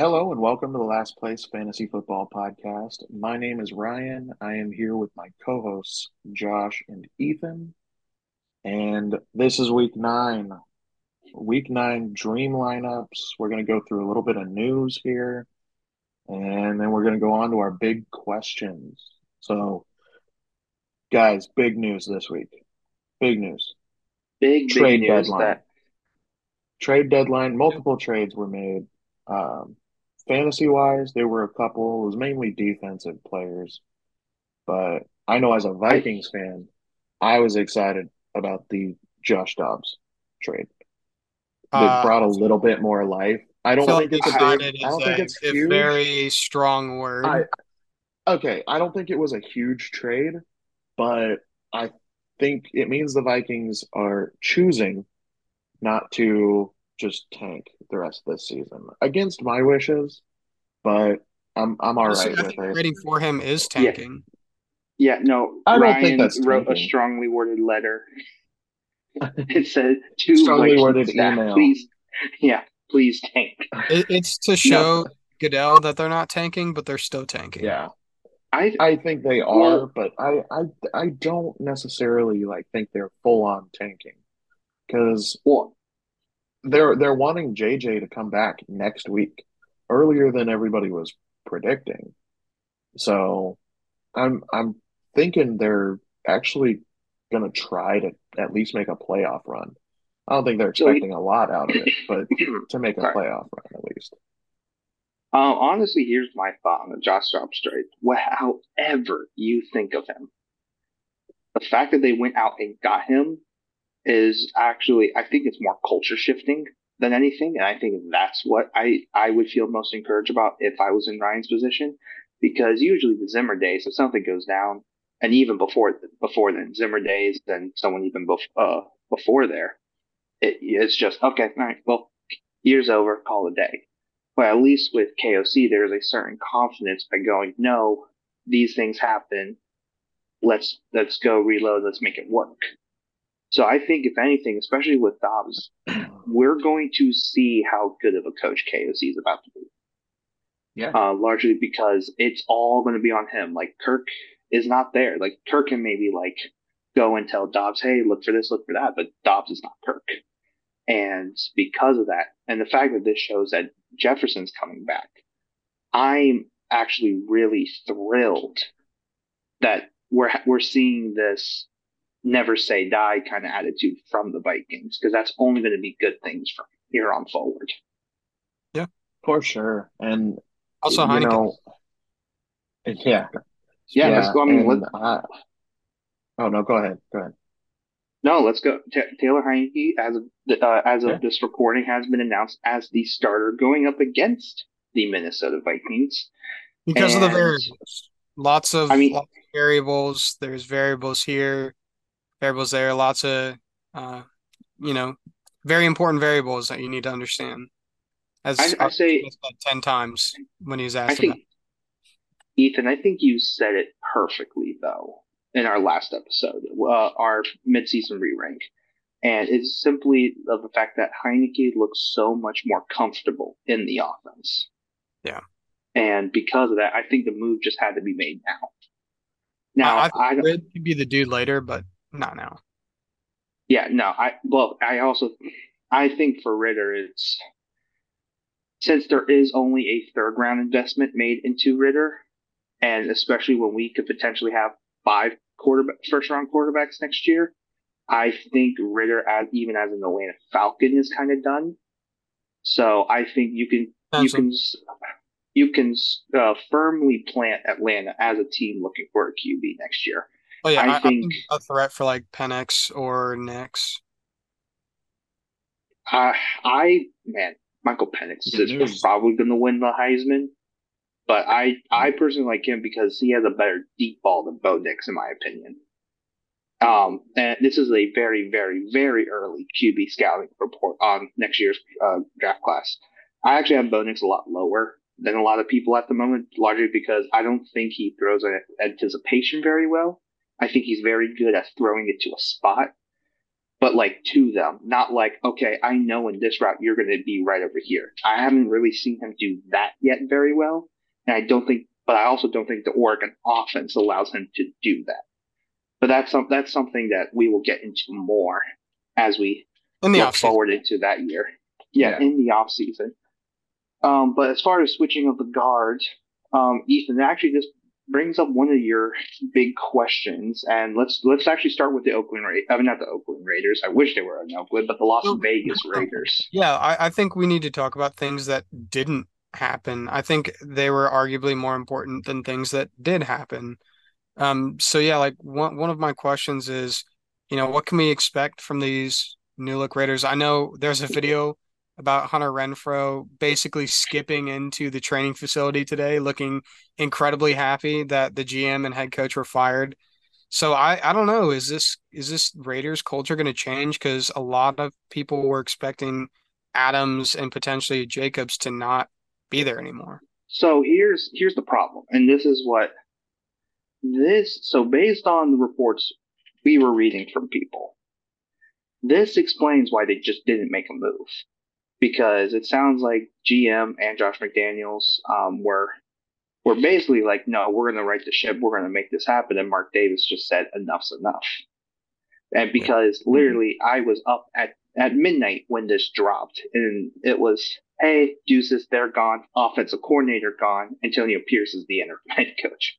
Hello and welcome to the Last Place Fantasy Football Podcast. My name is Ryan. I am here with my co hosts, Josh and Ethan. And this is week nine. Week nine dream lineups. We're going to go through a little bit of news here. And then we're going to go on to our big questions. So, guys, big news this week. Big news. Big, big Trade news deadline. that Trade deadline. Multiple trades were made. Um, fantasy wise, there were a couple. It was mainly defensive players. But I know as a Vikings fan, I was excited about the Josh Dobbs trade. It Uh, brought a little bit more life. I don't think it's a big. I don't think it's a huge. very strong word. I okay. I don't think it was a huge trade, but I think it means the Vikings are choosing not to just tank the rest of this season against my wishes. But I'm I'm all Also, right with it. trading for him is tanking. yeah, no, I don't Ryan think that's wrote a strongly worded letter. It said to Strongly worded staff, email. please, yeah, please tank. It, it's to show Goodell that they're not tanking, but they're still tanking. Yeah. I I think they are, Well- but I, I I don't necessarily like think they're full on tanking because well, they're they're wanting JJ to come back next week earlier than everybody was predicting. So I'm I'm thinking they're actually gonna try to at least make a playoff run. I don't think they're expecting a lot out of it, but to make a playoff run at least. Um, honestly, here's my thought on the Josh Dobbs trade. Wh- However you think of him, the fact that they went out and got him is actually, I think it's more culture shifting than anything, and I think that's what I I would feel most encouraged about if I was in Ryan's position, because usually the Zimmer days, if something goes down, and even before before then, Zimmer days, then someone even bef- uh, before there, it, it's just okay, all right, well, year's over, call it a day. But at least with KOC, there is a certain confidence by going, no, these things happen. Let's let's go reload. Let's make it work. So I think, if anything, especially with Dobbs, we're going to see how good of a coach KOC is about to be. Yeah. Uh, largely because it's all going to be on him. Like Kirk is not there. Like Kirk can maybe like go and tell Dobbs, hey, look for this, look for that, but Dobbs is not Kirk. And because of that, and the fact that this shows that Jefferson's coming back, I'm actually really thrilled that we're we're seeing this never say die kind of attitude from the Vikings because that's only going to be good things from here on forward. Yeah, for sure. And Also, you Heineken. know, yeah. Yeah, let's go. I mean, and let, I, oh no, go ahead. Go ahead. no, let's go. Ta Taylor Heinicke, as of uh, as of Yeah. this recording, has been announced as the starter going up against the Minnesota Vikings. because of the and- variables. Lots of, I mean- lots of variables. There's variables here, variables there. Lots of, uh, you know, very important variables that you need to understand. As I, I say ten times when he was asked. I think, about. Ethan, I think you said it perfectly, though, in our last episode, uh, our midseason re-rank. And it's simply of the fact that Heinicke looks so much more comfortable in the offense. Yeah. And because of that, I think the move just had to be made now. Now, I, I, could be the dude later, but not now. yeah, no, I, well, I also, I think for Ridder, it's, since there is only a third round investment made into Ridder, and especially when we could potentially have five quarterback first round quarterbacks next year, I think Ridder, as even as an Atlanta Falcon, is kind of done. So I think you can you can you can uh, firmly plant Atlanta as a team looking for a QB next year. Oh yeah, I I, I think- think a threat for like Penix or Nix. Uh, I man, Michael Penix Good is news. probably going to win the Heisman, but I I personally like him because he has a better deep ball than Bo Nix, in my opinion. Um, and this is a very, very, very early QB scouting report on next year's uh, draft class. I actually have Bo Nix a lot lower than a lot of people at the moment, largely because I don't think he throws an anticipation very well. I think he's very good at throwing it to a spot. but like to them, not like, okay, I know in this route you're going to be right over here. I haven't really seen him do that yet very well. And I don't think, but I also don't think the Oregon offense allows him to do that. But that's some, that's something that we will get into more as we in the look off-season. forward into that year. Yeah, Yeah. in the off season. Um, but as far as switching of the guards, um, Ethan, actually this brings up one of your big questions, and let's let's actually start with the Oakland Raiders. I mean, not the Oakland Raiders. I wish they were in Oakland, but the Las Vegas Raiders. Yeah, I, I think we need to talk about things that didn't happen. I think they were arguably more important than things that did happen. Um, so yeah, like one one of my questions is, you know, what can we expect from these new look Raiders? I know there's a video about Hunter Renfrow basically skipping into the training facility today, looking incredibly happy that the GM and head coach were fired. So I I don't know, is this is this Raiders culture going to change? Because a lot of people were expecting Adams and potentially Jacobs to not be there anymore. So here's here's the problem, and this is what this. So based on the reports we were reading from people, this explains why they just didn't make a move, because it sounds like GM and Josh McDaniels um, were were basically like, no, we're going to right the ship, we're going to make this happen, and Mark Davis just said enough's enough, and because literally I was up at at midnight when this dropped, and it was hey, deuces, they're gone. Offensive coordinator gone. Antonio Pierce is the interim head coach,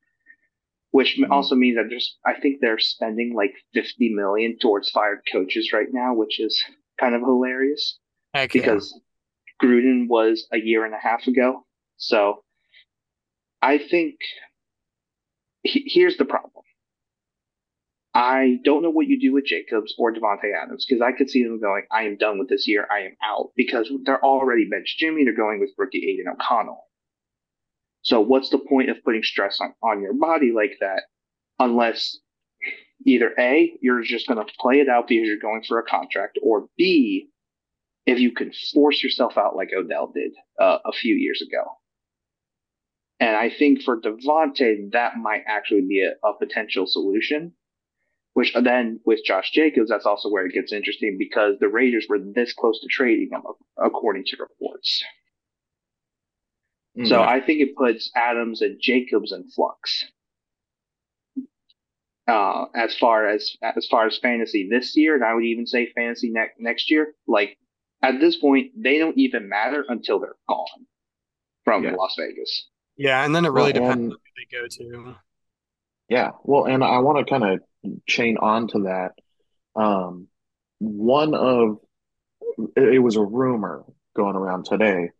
which Mhm. also means that there's, I think they're spending like 50 million towards fired coaches right now, which is kind of hilarious Because Gruden was a year and a half ago. So I think he, here's the problem. I don't know what you do with Jacobs or Davante Adams because I could see them going, I am done with this year. I am out because they're already bench Jimmy. They're going with rookie Aidan O'Connell. So what's the point of putting stress on, on your body like that unless either A, you're just going to play it out because you're going for a contract, or B, if you can force yourself out like Odell did uh, a few years ago. And I think for Davante, that might actually be a, a potential solution. Which then with Josh Jacobs, that's also where it gets interesting because the Raiders were this close to trading him, according to reports. So Mhm. I think it puts Adams and Jacobs in flux. Uh, as far as as far as fantasy this year, and I would even say fantasy ne- next year. Like at this point, they don't even matter until they're gone from Yeah. Las Vegas. Yeah, and then it really Well, depends and- on who they go to. Yeah, well, and I want to kind of chain on to that. Um, one of it it was a rumor going around today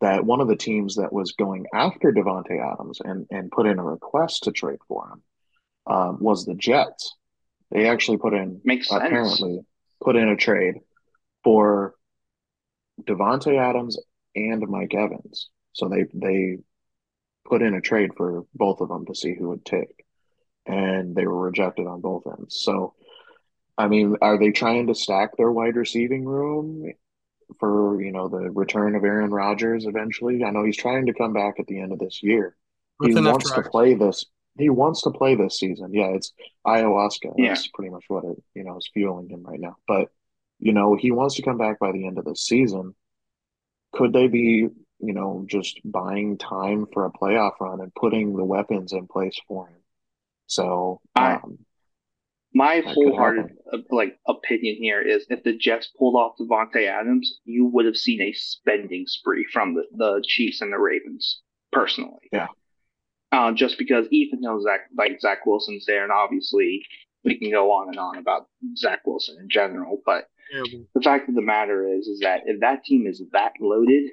that one of the teams that was going after Davante Adams and and put in a request to trade for him um, was the Jets. They actually put in Makes sense. apparently put in a trade for Davante Adams and Mike Evans. So they they put in a trade for both of them to see who would take, and they were rejected on both ends. So, I mean, are they trying to stack their wide receiving room for, you know, the return of Aaron Rodgers eventually? I know he's trying to come back at the end of this year. With he enough wants to play this. He wants to play this season. Yeah, it's ayahuasca. Yeah. That's pretty much what it, you know, is fueling him right now. But, you know, he wants to come back by the end of the season. Could they be, you know, just buying time for a playoff run and putting the weapons in place for him? So, I- um, My wholehearted uh, like opinion here is if the Jets pulled off Davante Adams, you would have seen a spending spree from the, the Chiefs and the Ravens, personally. Yeah. Uh, just because even though Zach like Zach Wilson's there, and obviously we can go on and on about Zach Wilson in general, but Terrible. the fact of the matter is is that if that team is that loaded,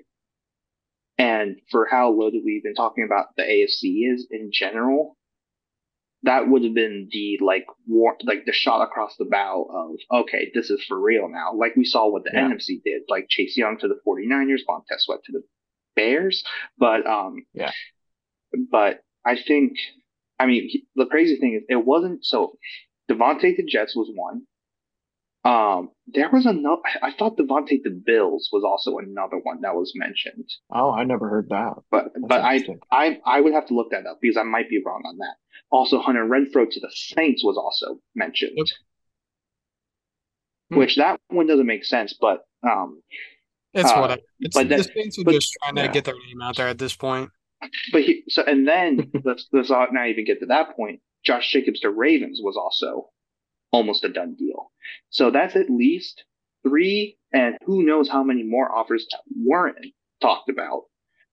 and for how loaded we've been talking about the AFC is in general, that would have been the like war like the shot across the bow of okay, this is for real now. Like we saw what the Yeah. NFC did, like Chase Young to the 49ers, Montez Sweat to the Bears. But um Yeah. But I think I mean he- the crazy thing is it wasn't so Davante to Jets was one. Um, there was another. I thought Davante the Bills was also another one that was mentioned, oh, I never heard that. but That's but I. I I would have to look that up because I might be wrong on that. Also, Hunter Renfrow to the Saints was also mentioned. Yep. hmm. which that one doesn't make sense. But um, it's uh, what it's, but the Saints are but, just trying to yeah. get their name out there at this point. But he, so and then let's let's not even get to that point. Josh Jacobs to Ravens was also almost a done deal. So that's at least three, and who knows how many more offers that weren't talked about,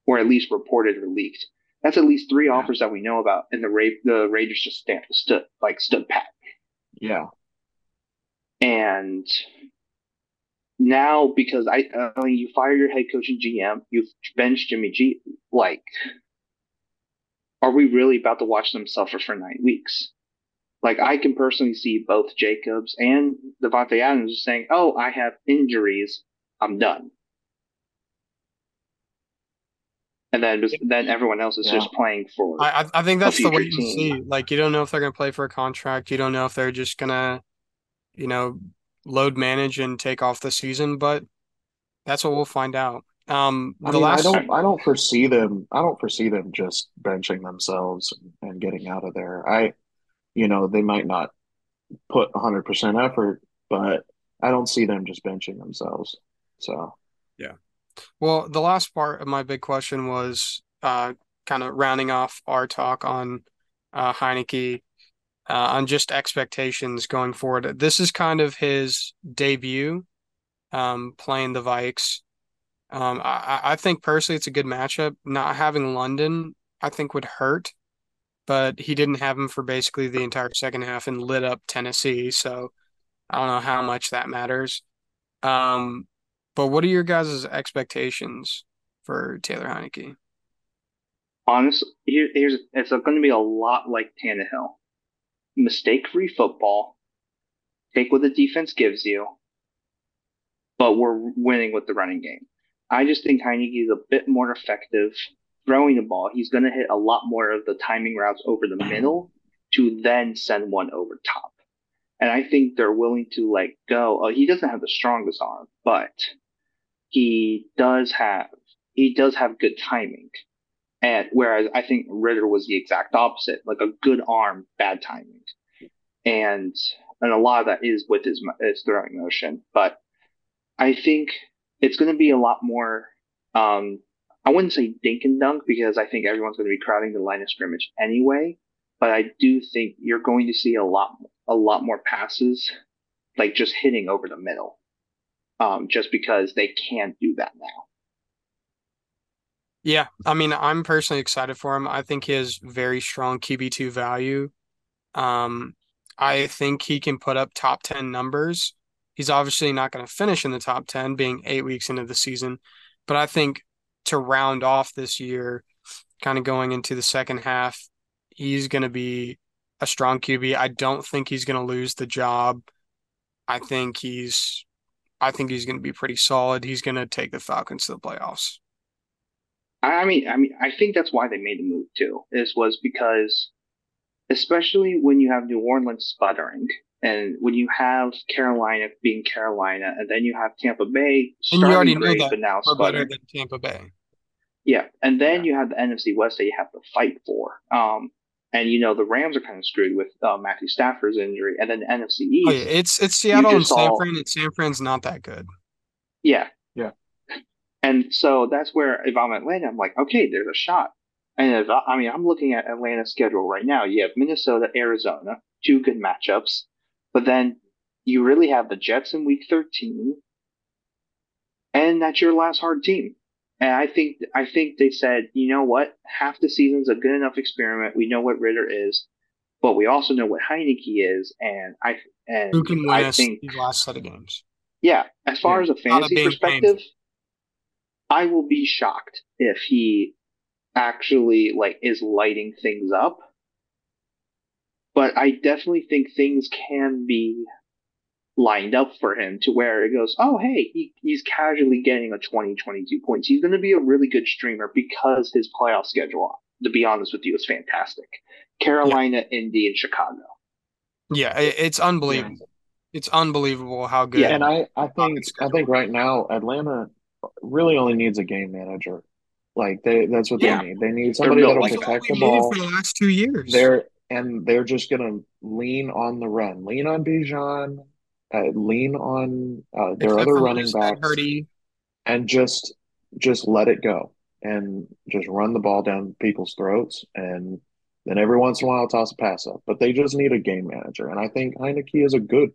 or at least reported or leaked. That's at least three yeah. offers that we know about, and the Ra- the Raiders just stand, stood like stood pat. Yeah. And now, because I, I mean, you fire your head coach and GM, you've benched Jimmy G. Like, are we really about to watch them suffer for nine weeks? Like, I can personally see both Jacobs and Davante Adams saying, "Oh, I have injuries. I'm done." and then just, then everyone else is yeah. just playing for. I I think that's the way you see. Like you don't know if they're going to play for a contract. You don't know if they're just going to, you know, load manage and take off the season. But that's what we'll find out. Um, I mean, last... I don't I don't foresee them. I don't foresee them just benching themselves and getting out of there. I, you know, they might not put 100 percent effort, but I don't see them just benching themselves. So yeah. Well, the last part of my big question was uh, kind of rounding off our talk on uh, Heinicke uh, on just expectations going forward. This is kind of his debut um, playing the Vikes. Um, I, I think personally it's a good matchup. Not having London, I think, would hurt, but he didn't have him for basically the entire second half and lit up Tennessee. So I don't know how much that matters. Um, but what are your guys' expectations for Taylor Heinicke? Honestly, here, here's it's going to be a lot like Tannehill. Mistake-free football. Take what the defense gives you, but we're winning with the running game. I just think Heinicke is a bit more effective throwing the ball. He's going to hit a lot more of the timing routes over the middle to then send one over top. And I think they're willing to like go. Oh, he doesn't have the strongest arm, but he does have he does have good timing. And whereas I think Ridder was the exact opposite, like a good arm, bad timing. And and a lot of that is with his his throwing motion. But I think it's going to be a lot more. Um, I wouldn't say dink and dunk because I think everyone's going to be crowding the line of scrimmage anyway. But I do think you're going to see a lot a lot more passes, like just hitting over the middle um, just because they can't do that now. Yeah, I mean, I'm personally excited for him. I think he has very strong QB2 value. Um, I think he can put up top 10 numbers. He's obviously not going to finish in the top 10, being eight weeks into the season. But I think to round off this year, kind of going into the second half, he's going to be a strong QB. I don't think he's going to lose the job. I think he's I think he's going to be pretty solid. He's going to take the Falcons to the playoffs. I mean, I mean, I think that's why they made the move too. This was because, especially when you have New Orleans sputtering, and when you have Carolina being Carolina, and then you have Tampa Bay starting great, but now sputtering. Than Tampa Bay. Yeah, and then you have the NFC West that you have to fight for. Um, and you know the Rams are kind of screwed with uh, Matthew Stafford's injury, and then the NFC East. Oh, yeah. It's it's Seattle and San Fran, and San Fran's not that good. Yeah, yeah. And so that's where if I'm Atlanta, I'm like, okay, there's a shot. And if, I mean, I'm looking at Atlanta's schedule right now. You have Minnesota, Arizona, two good matchups, but then you really have the Jets in Week 13, and that's your last hard team. And I think I think they said, you know what, half the season's a good enough experiment. We know what Ridder is, but we also know what Heinicke is, and I and who can win I think, these last set of games. Yeah, as far yeah, as a fantasy perspective, painful. I will be shocked if he actually like is lighting things up. But I definitely think things can be lined up for him to where it goes, oh, hey, he, he's casually getting a 20, 22 points. He's going to be a really good streamer because his playoff schedule, to be honest with you, is fantastic. Carolina, yeah. Indy, and Chicago. Yeah, it's unbelievable. Yeah. It's unbelievable how good. Yeah, and I, I think I think right now Atlanta really only needs a game manager. Like they, that's what yeah. they need. They need somebody that'll like protect the ball for the last two years. They're and they're just gonna lean on the run, lean on Bijan, uh, lean on uh, their Except other running Moosehead, backs Hurdy. and just just let it go and just run the ball down people's throats and then every once in a while toss a pass up. But they just need a game manager, and I think Heinicke is a good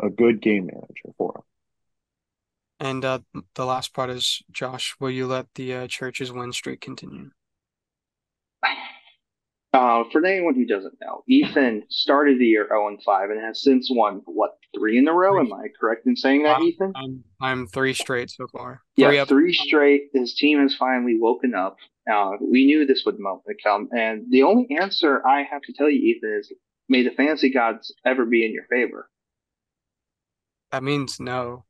a good game manager for them. And uh, the last part is, Josh, will you let the uh, church's win streak continue? Uh, for anyone who doesn't know, Ethan started the year 0 and 5 and has since won, what, three in a row? Am I correct in saying that, I'm, Ethan? I'm, I'm three straight so far. Yeah, Three up. three straight. His team has finally woken up. Uh, we knew this would come, and the only answer I have to tell you, Ethan, is may the fantasy gods ever be in your favor. That means no.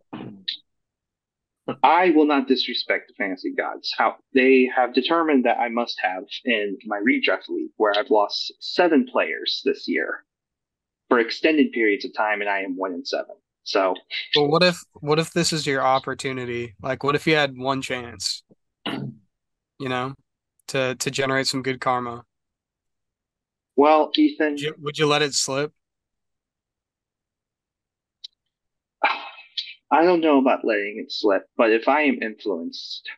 I will not disrespect the fantasy gods. How they have determined that I must have in my redraft league, where I've lost seven players this year for extended periods of time, and I am one in seven. So, what if what if this is your opportunity? Like, what if you had one chance, you know, to to generate some good karma? well, Ethan, Would you, would you let it slip? I don't know about letting it slip, but if I am influenced,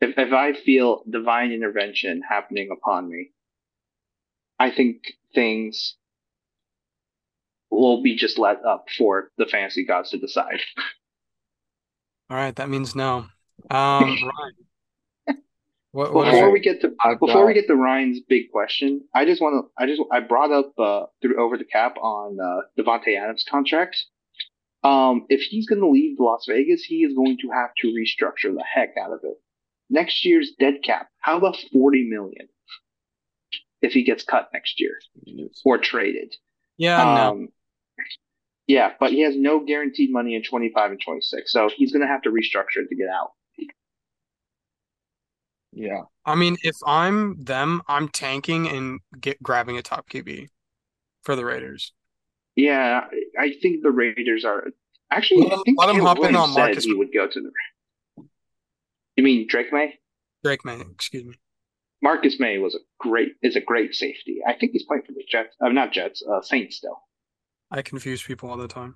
if if I feel divine intervention happening upon me, I think things will be just let up for the fantasy gods to decide. All right, that means no. Um, Ryan, what, what is Before we get to I've before we get to Ryan's big question, I just want to I just I brought up uh, through over the cap on uh, Davante Adams' contract. Um, if he's going to leave Las Vegas, he is going to have to restructure the heck out of it. Next year's dead cap, how about forty million? If he gets cut next year or traded, yeah, no. Yeah, but he has no guaranteed money in twenty five and twenty six, so he's going to have to restructure it to get out. yeah. I mean, if I'm them, I'm tanking and get grabbing a top QB for the Raiders. Yeah, I think the Raiders are actually. Let I him- think let him hop in on Marcus- he would go to the. You mean Drake Maye? Drake Maye, excuse me. Marcus Maye was a great is a great safety. I think he's playing for the Jets. Uh, not Jets. Uh, Saints still. I confuse people all the time.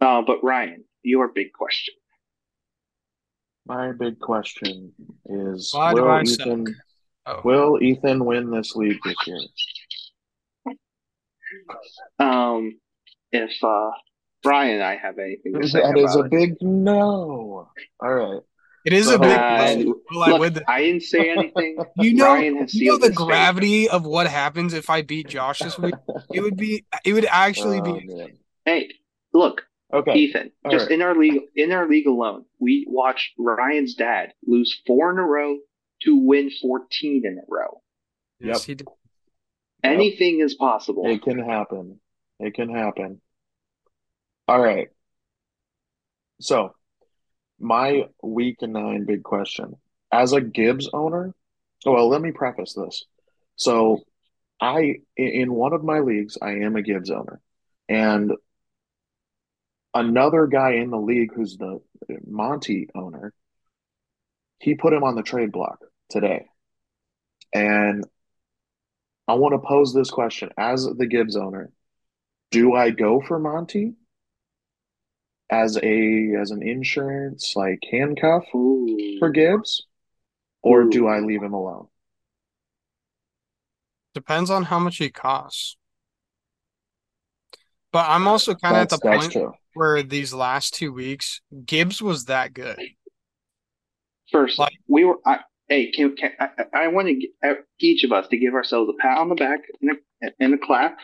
Uh, but Ryan, your big question. My big question is Why do will I? Ethan Oh, will Ethan win this league this year? Um, if uh, Ryan and I have anything to say That is a it. big no. All right. It is a So- big. Uh, Will I Look, win I didn't say anything. You know, Ryan has you know the his fate. gravity of what happens if I beat Josh this week. It would be. It would actually Oh, be. man. Hey, look, Okay. Ethan, All just right. in our league in our league alone, we watched Ryan's dad lose four in a row to win fourteen in a row. Yes, Yep. he did. Yep. Anything is possible. It can happen. It can happen. All right. So, my week nine big question. As a Gibbs owner, well, let me preface this. So, I, in one of my leagues, I am a Gibbs owner. And another guy in the league who's the Monty owner, he put him on the trade block today. And I want to pose this question as the Gibbs owner. Do I go for Monty as a as an insurance like handcuff Ooh. for Gibbs? Or do I leave him alone? Depends on how much he costs. But I'm also kind of at the point true. where these last two weeks, Gibbs was that good. First, Like- we were. I, hey, can, can I, I I want to each of us to give ourselves a pat on the back and a, and a clap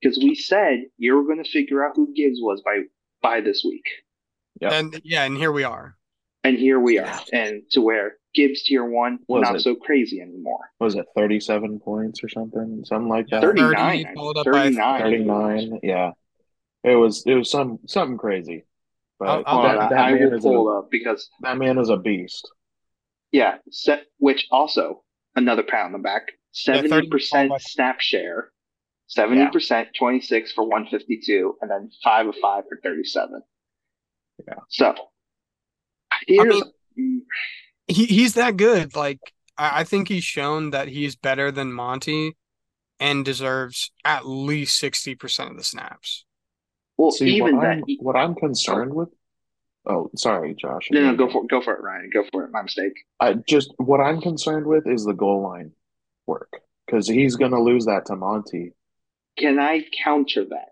because we said you were going to figure out who Gibbs was by by this week, Yep. And yeah, and here we are. and here we are, and to where Gibbs tier one What was not it? so crazy anymore. What was it 37 points or something? Something like that. 39, 30 followed up by 39. 39. Yeah. It was it was some something crazy. I'll- But I'll- that, that I man will is pull a, up because that man is a beast. yeah, set, which also another pat on the back. Seventy percent followed by- snap share, seventy percent, twenty six for one fifty two, and then five of five for thirty seven. Yeah. So here's He he's that good. Like I, I think he's shown that he's better than Monty and deserves at least 60% of the snaps. Well, See, even what that. I'm what I'm concerned with. Oh, sorry, Josh. No, no, go for it. Go for it, Ryan. Go for it. My mistake. I just what I'm concerned with is the goal line work because he's going to lose that to Monty. Can I counter that?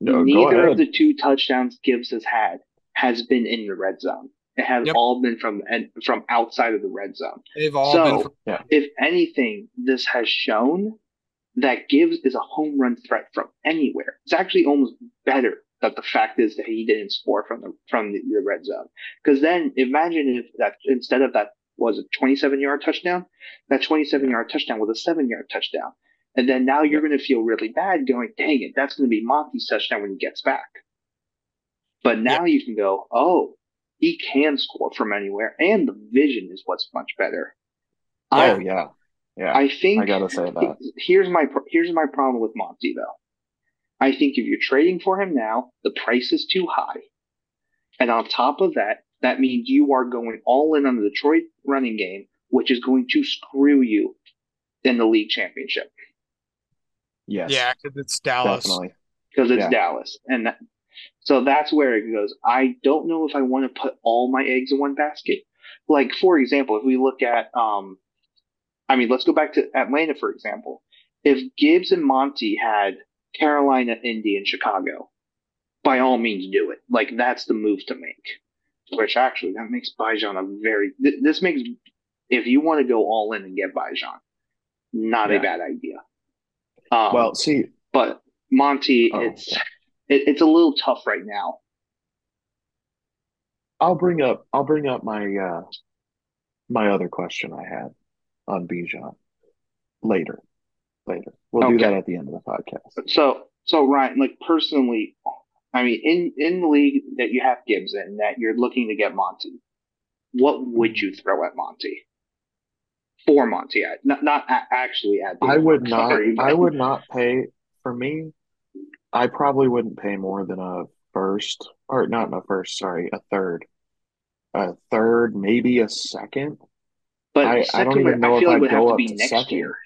No, Neither of the two touchdowns Gibbs has had has been in the red zone. It has Yep. all been from and from outside of the red zone. They've all So- been from, If anything, this has shown that Gibbs is a home run threat from anywhere. It's actually almost better that the fact is that he didn't score from the from the, the red zone. Because then imagine if that instead of that was a 27 yard touchdown, that 27 yard touchdown was a seven yard touchdown. And then now you're going to feel really bad going, dang it, that's going to be Monty's touchdown when he gets back. But now you can go, oh, he can score from anywhere, and the vision is what's much better. Oh I, yeah, yeah. I think I gotta say that. here's my here's my problem with Monty though. I think if you're trading for him now, the price is too high, and on top of that, that means you are going all in on the Detroit running game, which is going to screw you in the league championship Yes, yeah, because it's Dallas. definitely. because it's Yeah. Dallas, and that, so that's where it goes. I don't know if I want to put all my eggs in one basket. Like for example, if we look at, um, I mean, let's go back to Atlanta for example. If Gibbs and Monty had Carolina, Indy, and Chicago, by all means do it. Like that's the move to make. Which actually that makes Bijan a very. Th- this makes if you want to go all in and get Bijan, not a bad idea. Um, Well, see, but Monty, Oh, it's it, it's a little tough right now. I'll bring up I'll bring up my uh my other question I had on Bijan later. Later. We'll do that at the end of the podcast. So so Ryan, like personally, I mean, in in the league that you have Gibbs in, that you're looking to get Monty, what would you throw at Monty? For Monty, at not not actually at. I would Sorry, not I would not pay for me, I probably wouldn't pay more than a first or not a first, sorry, a third. A third, maybe a second. But I- I don't even know I feel if like I'd would have go to up be to next second. year.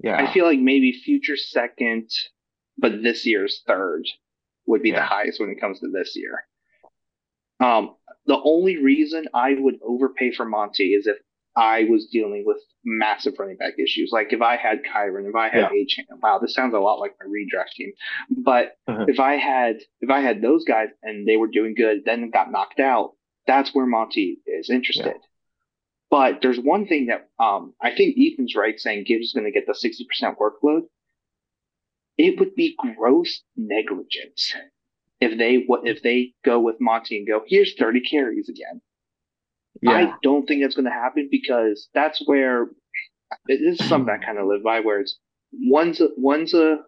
Yeah. I feel like maybe future second, but this year's third would be the highest when it comes to this year. Um, the only reason I would overpay for Monty is if I was dealing with massive running back issues. Like if I had Kyron, if I had Yeah. Wow, this sounds a lot like my redraft team. But Uh-huh. if I had if I had those guys and they were doing good, then got knocked out, that's where Monty is interested. But there's one thing that um, I think Ethan's right saying Gibbs is going to get the 60% workload. It would be gross negligence if they what if they go with Monty and go here's 30 carries again. Yeah. I don't think that's going to happen because that's where it is something I kind of live by, where it's one's a, one's a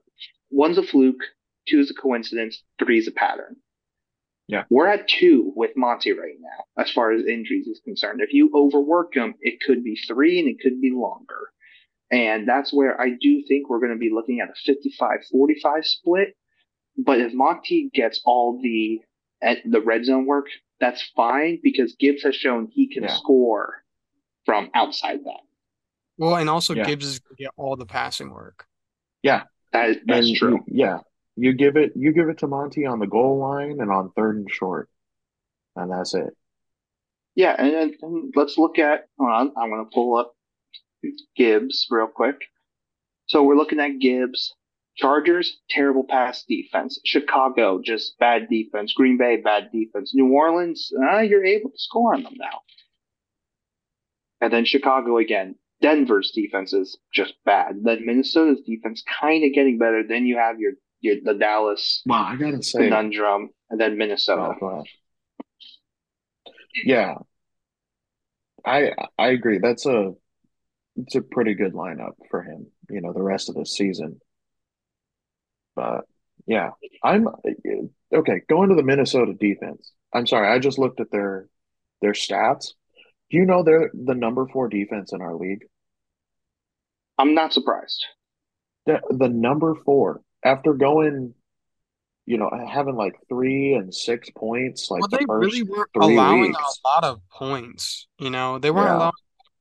one's a fluke, two is a coincidence, three is a pattern. Yeah. we're at two with Monty right now, as far as injuries is concerned. If you overwork him, it could be three and it could be longer. And that's where I do think we're going to be looking at a 55-45 split. But if Monty gets all the at the red zone work, that's fine because Gibbs has shown he can Yeah. score from outside that. Well, and also Yeah. Gibbs is going to get all the passing work. That that's And true. you- yeah. You give it you give it to Monty on the goal line and on third and short. And that's it. Yeah, and, and, and let's look at. Hold on, I'm going to pull up Gibbs real quick. So we're looking at Gibbs. Chargers, terrible pass defense. Chicago, just bad defense. Green Bay, bad defense. New Orleans, uh, you're able to score on them now. And then Chicago again. Denver's defense is just bad. Then Minnesota's defense kind of getting better. Then you have your, your the Dallas Well, I gotta say conundrum, and then Minnesota. Oh. Yeah. I I agree. That's a it's a pretty good lineup for him, you know, the rest of the season. But yeah, I'm okay, going to the Minnesota defense. I'm sorry, I just looked at their their stats. Do you know they're the number four defense in our league? I'm not surprised. The the number four after going, you know, having like three and six points like Well, the they first really weren't three allowing weeks. a lot of points. You know, they weren't Yeah. allowing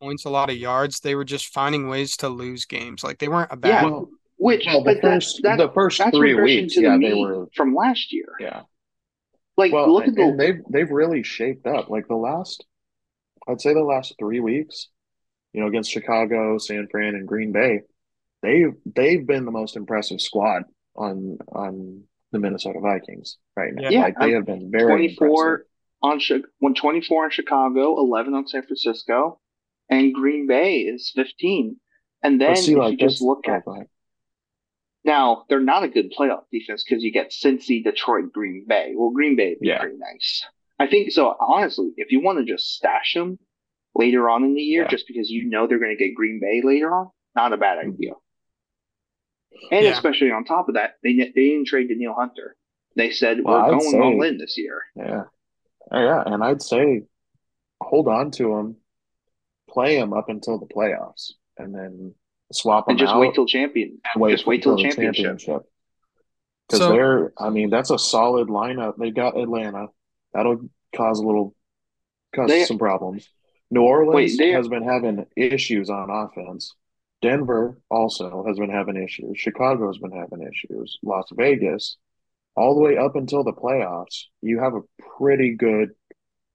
points, a lot of yards. They were just finding ways to lose games. Like they weren't a bad. Yeah. Well, Which well, the but first that, the first three weeks, to the yeah, they were from last year. yeah. Like Well, look at the they've they've really shaped up. Like the last, I'd say the last three weeks, you know, against Chicago, San Fran, and Green Bay, they've they've been the most impressive squad on on the Minnesota Vikings right now. Yeah, Like they have been very twenty impressive. on when twenty four on Chicago, eleven on San Francisco, and Green Bay is fifteen. And then see, if like you just look oh, at ahead. Now, they're not a good playoff defense because you get Cincy, Detroit, Green Bay. Well, Green Bay would be Yeah, pretty nice. I think so. Honestly, if you want to just stash them later on in the year, yeah. just because you know they're going to get Green Bay later on, not a bad Mhm. idea. And Yeah. especially on top of that, they they didn't trade Danielle Hunter. They said Well, we're I'd going all say in this year. yeah, Oh, yeah, and I'd say hold on to them, play them up until the playoffs, and then swap and them just wait till champion. and wait Just wait till until the the championship. championship. Because So they're, I mean, that's a solid lineup. They got Atlanta. That'll cause a little, cause They some problems. New wait. Orleans They has been having issues on offense. Denver also has been having issues. Chicago's been having issues. Las Vegas, all the way up until the playoffs, you have a pretty good,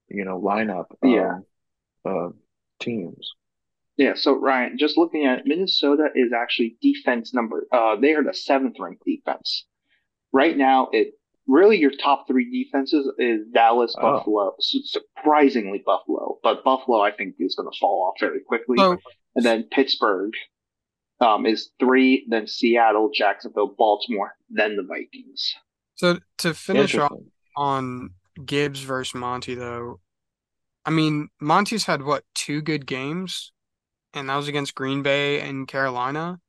you know, lineup yeah of, of teams. Yeah. So Ryan, just looking at it, Minnesota is actually defense number. Uh, they are the seventh ranked defense right now. It really your top three defenses is Dallas, Oh, Buffalo. su- Surprisingly, Buffalo, but Buffalo I think is going to fall off very quickly, so and then Pittsburgh um, is three, then Seattle, Jacksonville, Baltimore, then the Vikings. so to finish off on Gibbs versus Monty though, I mean Monty's had what two good games, and that was against Green Bay and Carolina.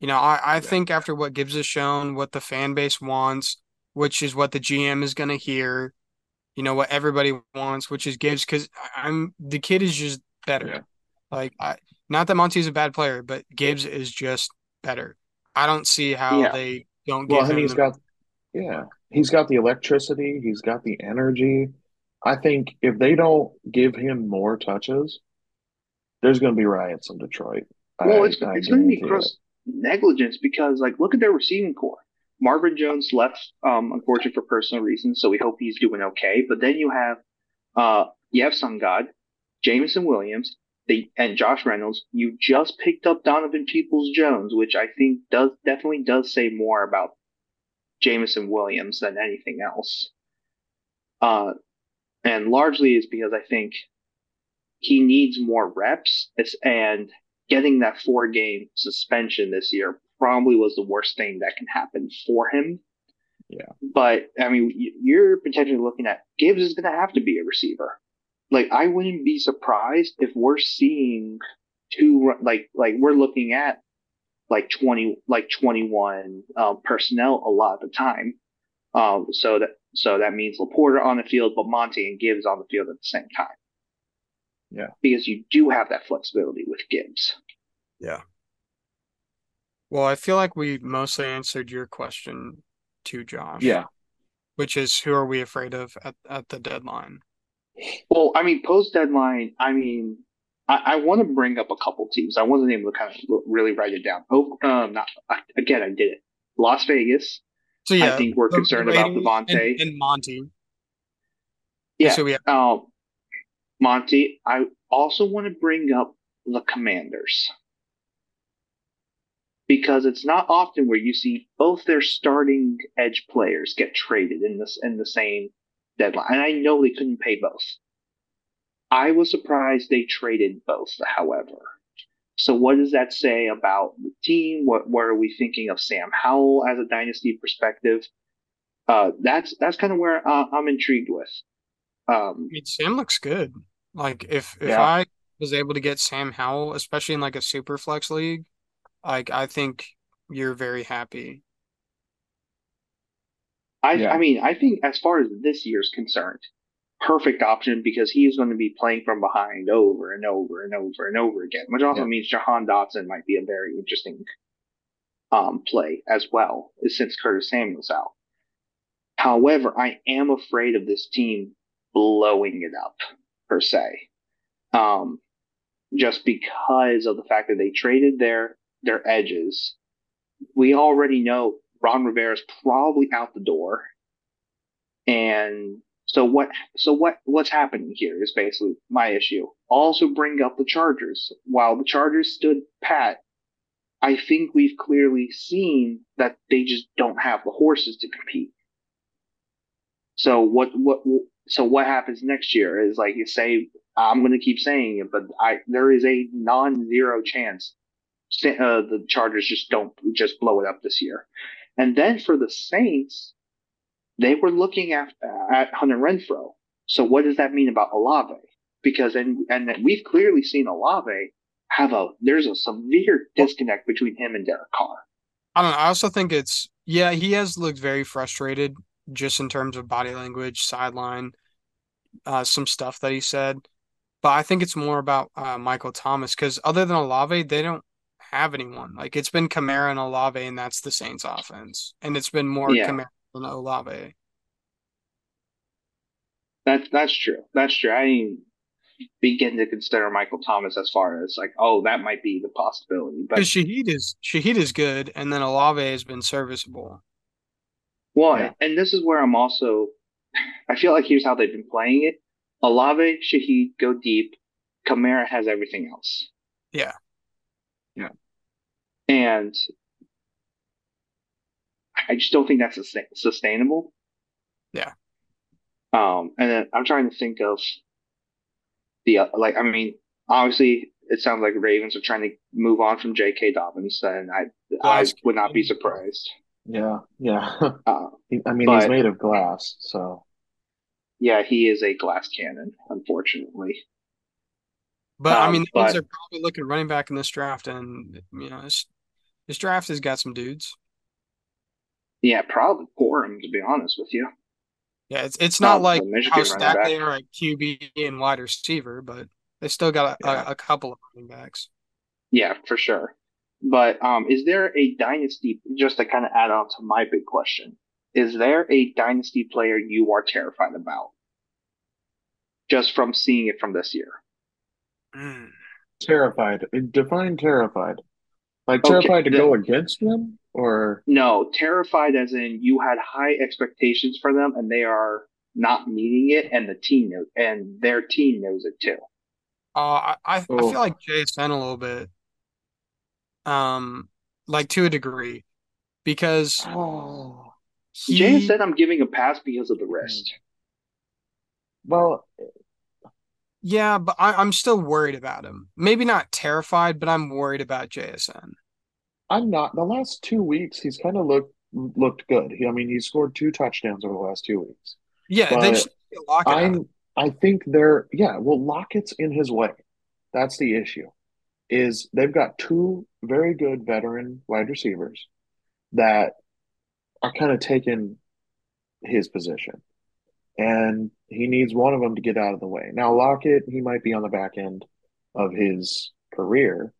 You know, I, I Yeah. think after what Gibbs has shown, what the fan base wants, which is what the GM is going to hear, you know, what everybody wants, which is Gibbs, because I'm the kid is just Yeah. better. Like, I not that Monty's a bad player, but Gibbs is just better. I don't see how Yeah, they don't Well, give him he's the got, yeah, he's got the electricity. He's got the energy. I think if they don't give him more touches, there's going to be riots in Detroit. Well, I it's I it's going to be gross negligence because, like, look at their receiving core. Marvin Jones left, um, unfortunately for personal reasons, so we hope he's doing okay. But then you have, uh, you have Sun God, Jameson Williams, the and Josh Reynolds. You just picked up Donovan Peoples Jones, which I think does definitely does say more about Jameson Williams than anything else. Uh, and largely is because I think he needs more reps and getting that four game suspension this year probably was the worst thing that can happen for him. Yeah. But I mean, you're potentially looking at Gibbs is going to have to be a receiver. Like I wouldn't be surprised if we're seeing two like like we're looking at like 20 like 21 um, personnel a lot of the time. Um, so that so that means Laporta on the field, but Monty and Gibbs on the field at the same time Yeah. because you do have that flexibility with Gibbs. Yeah. Well, I feel like we mostly answered your question to Josh, Yeah. which is who are we afraid of at, at the deadline? Well, I mean, post deadline, I mean, I, I want to bring up a couple teams. I wasn't able to kind of really write it down. Oh, um, not I, again, I did it. Las Vegas. So yeah, I think we're concerned about Raiders and, Davante. and Monty. Yeah. So we have Um, Monty. I also want to bring up the Commanders because it's not often where you see both their starting edge players get traded in this in the same deadline. And I know they couldn't pay both. I was surprised they traded both, however. So what does that say about the team? What what are we thinking of Sam Howell as a dynasty perspective? Uh, that's that's kind of where uh, I'm intrigued with. Um, I mean, Sam looks good. Like if if Yeah. I was able to get Sam Howell, especially in like a super flex league, like I think you're very happy. I Yeah. I mean I think as far as this year's concerned, perfect option because he is going to be playing from behind over and over and over and over again, which also Yeah. means Jahan Dotson might be a very interesting um, play as well, since Curtis Samuel's out. However, I am afraid of this team blowing it up per se, um, just because of the fact that they traded their their edges we already know Ron Rivera is probably out the door. And so what so what what's happening here is basically my issue. Also bring up the Chargers. While the Chargers stood pat, I think we've clearly seen that they just don't have the horses to compete. So what what so what happens next year is like you say I'm going to keep saying it, but I there is a non-zero chance uh, the Chargers just don't just blow it up this year. And then for the Saints, they were looking at at Hunter Renfrow. So what does that mean about Olave? Because and and we've clearly seen Olave have a there's a severe disconnect between him and Derek Carr. I don't know. I also think it's yeah, he has looked very frustrated just in terms of body language, sideline, uh, some stuff that he said. But I think it's more about uh, Michael Thomas because other than Olave, they don't have anyone. Like it's been Kamara and Olave, and that's the Saints offense. And it's been more yeah. Kamara than Olave. That's that's true. That's true. I begin to consider Michael Thomas as far as like, oh, that might be the possibility. But Shaheed is Shaheed is good, and then Olave has been serviceable. Well, yeah. and this is where I'm also. I feel like here's how they've been playing it: Olave, Shaheed go deep. Kamara has everything else. Yeah. Yeah. And I just don't think that's sustainable. Yeah. Um, and then I'm trying to think of the uh, like. I mean, obviously, it sounds like Ravens are trying to move on from J.K. Dobbins, and I I would not be surprised. Yeah, yeah. Uh, I mean, but, he's made of glass, so. Yeah, he is a glass cannon, unfortunately. But um, I mean, the are probably looking running back in this draft, and you know, this this draft has got some dudes. Yeah, probably Corum, to be honest with you. Yeah, it's it's not um, like how stacked they are at QB and wide receiver, but they still got a, yeah. a, a couple of running backs. Yeah, for sure. But um, is there a dynasty? Just to kind of add on to my big question, is there a dynasty player you are terrified about? Just from seeing it from this year. Mm. Terrified. Define terrified. Like terrified okay, to the, go against them, or no? Terrified as in you had high expectations for them, and they are not meeting it, and the team knows, and their team knows it too. Uh, I I, feel like JSN a little bit, um, like to a degree, because oh. he... JSN I'm giving a pass because of the wrist. Well, yeah, but I, am still worried about him. Maybe not terrified, but I'm worried about JSN. I'm not. The last two weeks, he's kind of looked looked good. He, I mean, he scored two touchdowns over the last two weeks. Yeah, but they just I'm. I think they're yeah. Well, Lockett's in his way. That's the issue. Is they've got two very good veteran wide receivers that are kind of taking his position and he needs one of them to get out of the way. Now, Lockett, he might be on the back end of his career,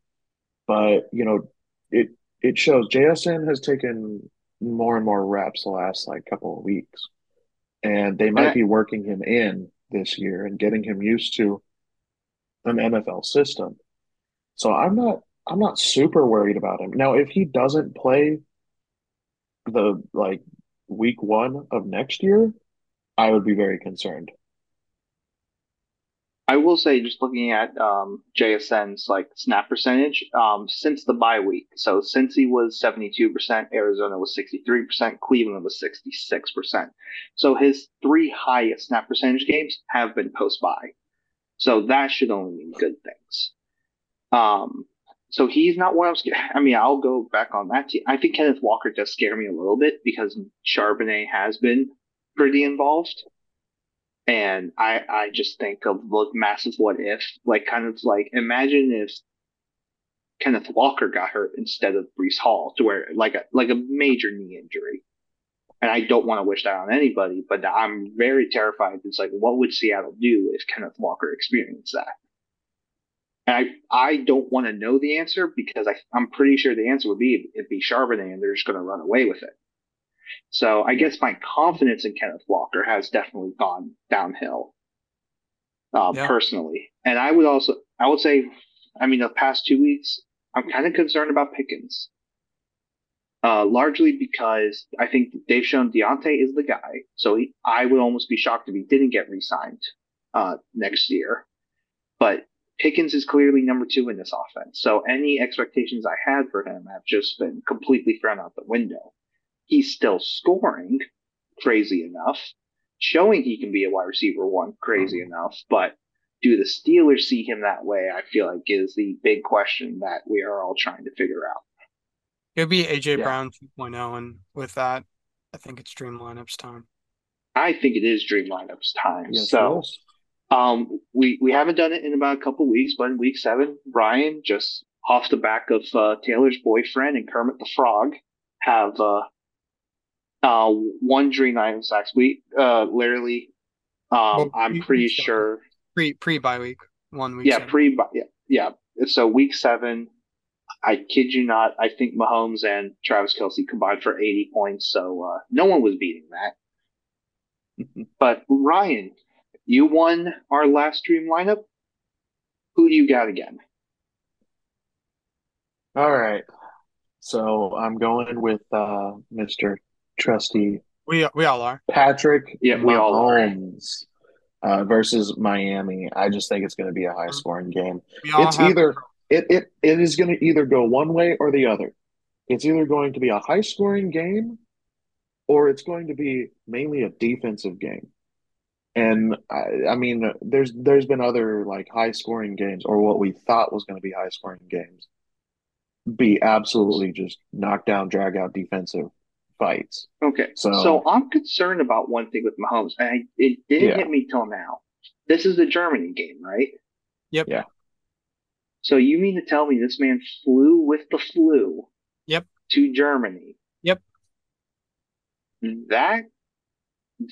but you know, it it shows JSN has taken more and more reps the last like couple of weeks, and they might be working him in this year and getting him used to an NFL system. So I'm not I'm not super worried about him. Now, if he doesn't play the like week one of next year, I would be very concerned. I will say, just looking at um, JSN's like snap percentage um, since the bye week. So since he was seventy two percent, Arizona was sixty three percent, Cleveland was sixty six percent. So his three highest snap percentage games have been post bye. So that should only mean good things. Um, so he's not what I'm scared. I mean, I'll go back on that team. I think Kenneth Walker does scare me a little bit because Charbonnet has been pretty involved. And I, I just think of the massive what if, like kind of like imagine if Kenneth Walker got hurt instead of Breece Hall to where like a, like a major knee injury. And I don't want to wish that on anybody, but I'm very terrified. It's like, what would Seattle do if Kenneth Walker experienced that? And I, I don't want to know the answer because I, I'm pretty sure the answer would be it'd be Charbonnet and they're just going to run away with it. So I guess my confidence in Kenneth Walker has definitely gone downhill, uh, yeah. personally. And I would also, I would say, I mean, the past two weeks, I'm kind of concerned about Pickens. uh, largely because I think they've shown Diontae is the guy. So he, I would almost be shocked if he didn't get re-signed uh, next year. But Pickens is clearly number two in this offense. So any expectations I had for him have just been completely thrown out the window. He's still scoring, crazy enough, showing he can be a wide receiver one, crazy mm-hmm. enough. But do the Steelers see him that way? I feel like is the big question that we are all trying to figure out. It'll be AJ yeah. Brown 2.0, and with that, I think it's Dream Lineups time. I think it is Dream Lineups time. Yes, so, um, we we haven't done it in about a couple weeks, but in week seven, Brian just off the back of uh, Taylor's boyfriend and Kermit the Frog have uh, uh, one Dream Lineups last week. Uh, literally, um, well, I'm pretty sure pre pre bye week one week. Yeah, pre yeah yeah. So week seven, I kid you not, I think Mahomes and Travis Kelce combined for 80 points, so uh, no one was beating that. but Ryan, you won our last dream lineup. Who do you got again? All right. So I'm going with uh, Mr. Trusty. We we all are. Patrick yeah, we all Mahomes uh, versus Miami. I just think it's going to be a high scoring game. It's either it, it it is going to either go one way or the other. It's either going to be a high scoring game or it's going to be mainly a defensive game. And I, I mean, there's there's been other like high scoring games or what we thought was going to be high scoring games be absolutely just knockdown, drag out defensive fights. Okay, so so I'm concerned about one thing with Mahomes, and I, it didn't yeah. hit me till now. This is the Germany game, right? Yep. Yeah. So you mean to tell me this man flew with the flu? Yep. To Germany. Yep. That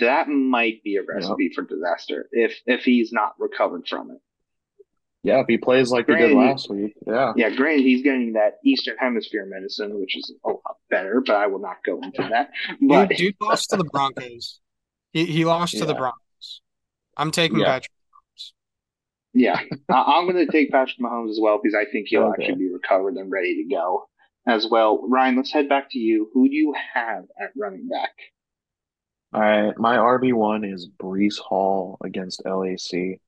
that might be a recipe yep. for disaster if if he's not recovered from it. Yeah, if he plays like granted, he did last week. Yeah. Yeah, granted he's getting that Eastern Hemisphere medicine, which is a lot better, but I will not go into that. But dude, dude lost to the Broncos. He he lost yeah. to the Broncos. I'm taking yeah. Patrick. Mahomes. Yeah, I'm going to take Patrick Mahomes as well because I think he'll okay. actually be recovered and ready to go as well. Ryan, let's head back to you. Who do you have at running back? All right, my RB one is Breece Hall against LAC.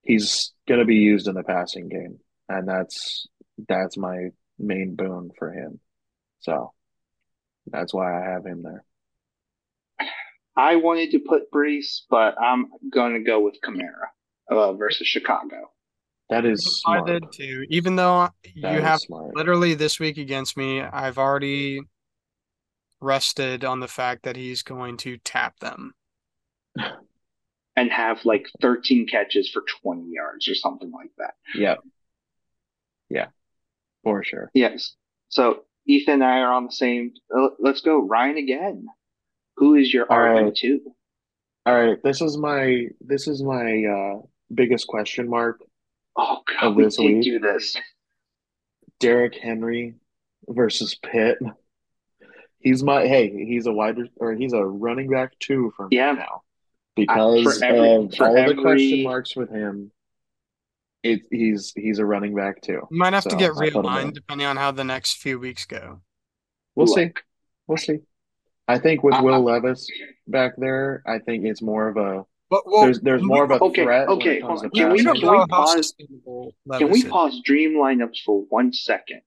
He's going to be used in the passing game, and that's that's my main boon for him. So that's why I have him there. I wanted to put Breece, but I'm going to go with Kamara uh, versus Chicago. That is smart. I did too. Even though that you have smart. literally this week against me, I've already rested on the fact that he's going to tap them. and have like 13 catches for 20 yards or something like that. Yeah. Yeah. For sure. Yes. So Ethan and I are on the same. Uh, let's go. Ryan again. Who is your RB2? Right. All right. This is my this is my uh biggest question mark. Oh god, we can't do this. Derrick Henry versus Pitt. He's my hey, he's a wide or he's a running back too for me yeah. now. Because every, of all every... the question marks with him, it he's he's a running back too. Might have so to get realigned depending on how the next few weeks go. We'll Look. see. We'll see. I think with uh, Will Levis back there, I think it's more of a but, well, there's there's more of a okay, threat. Okay, can we, can we pause? Can we pause dream lineups for one second?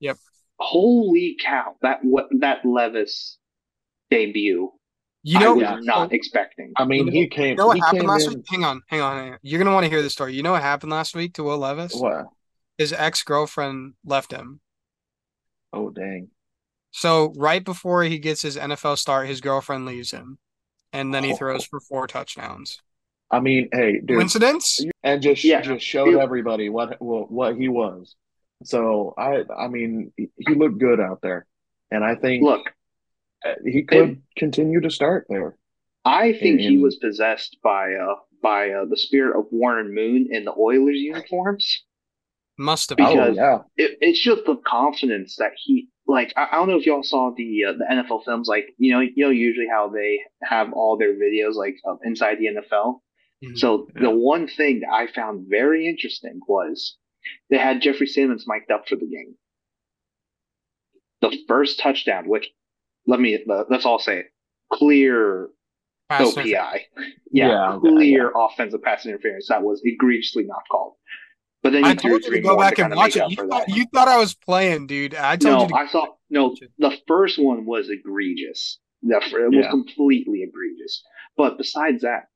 Yep. Holy cow! That what that Levis debut. You know, I was not expecting. I mean, he came. You know what happened last in... week? Hang on, hang on, hang on. You're gonna want to hear the story. You know what happened last week to Will Levis? What? His ex girlfriend left him. Oh dang! So right before he gets his NFL start, his girlfriend leaves him and then he oh. throws for four touchdowns. I mean, hey, dude, coincidence? And just yeah. just showed everybody what what he was. So I I mean, he looked good out there, and I think look, uh, he could it, continue to start there. I think and, he was possessed by uh by uh, the spirit of Warren Moon in the Oilers uniforms. Must have because oh, yeah. it, it's just the confidence that he like I, I don't know if y'all saw the uh, the NFL films, like you know you know usually how they have all their videos like uh, inside the NFL. Mm-hmm. So yeah. the one thing that I found very interesting was they had Jeffrey Simmons mic'd up for the game. the first touchdown, which let me let's all say it, clear Pass OPI. Yeah, Yeah, okay, clear offensive pass interference. That was egregiously not called. But then you I told you to go back to and watch it. You thought, you thought I was playing, dude. I told No, you to I saw no. The first one was egregious. The fir- it was Yeah. completely egregious. But besides that,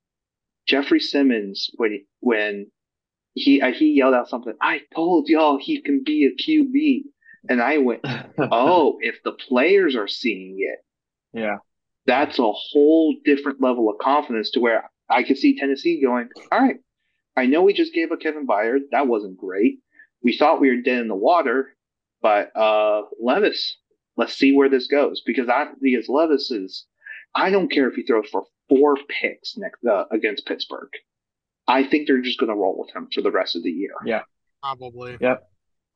Jeffrey Simmons when when he uh, he yelled out something. I told y'all he can be a QB, and I went, oh, if the players are seeing it, yeah. that's a whole different level of confidence to where I could see Tennessee going, all right, I know we just gave up Kevin Byard. That wasn't great. We thought we were dead in the water, but uh, Levis, let's see where this goes because I because Levis is, I don't care if he throws for four picks next uh, against Pittsburgh. I think they're just going to roll with him for the rest of the year. Yeah, probably. Yep.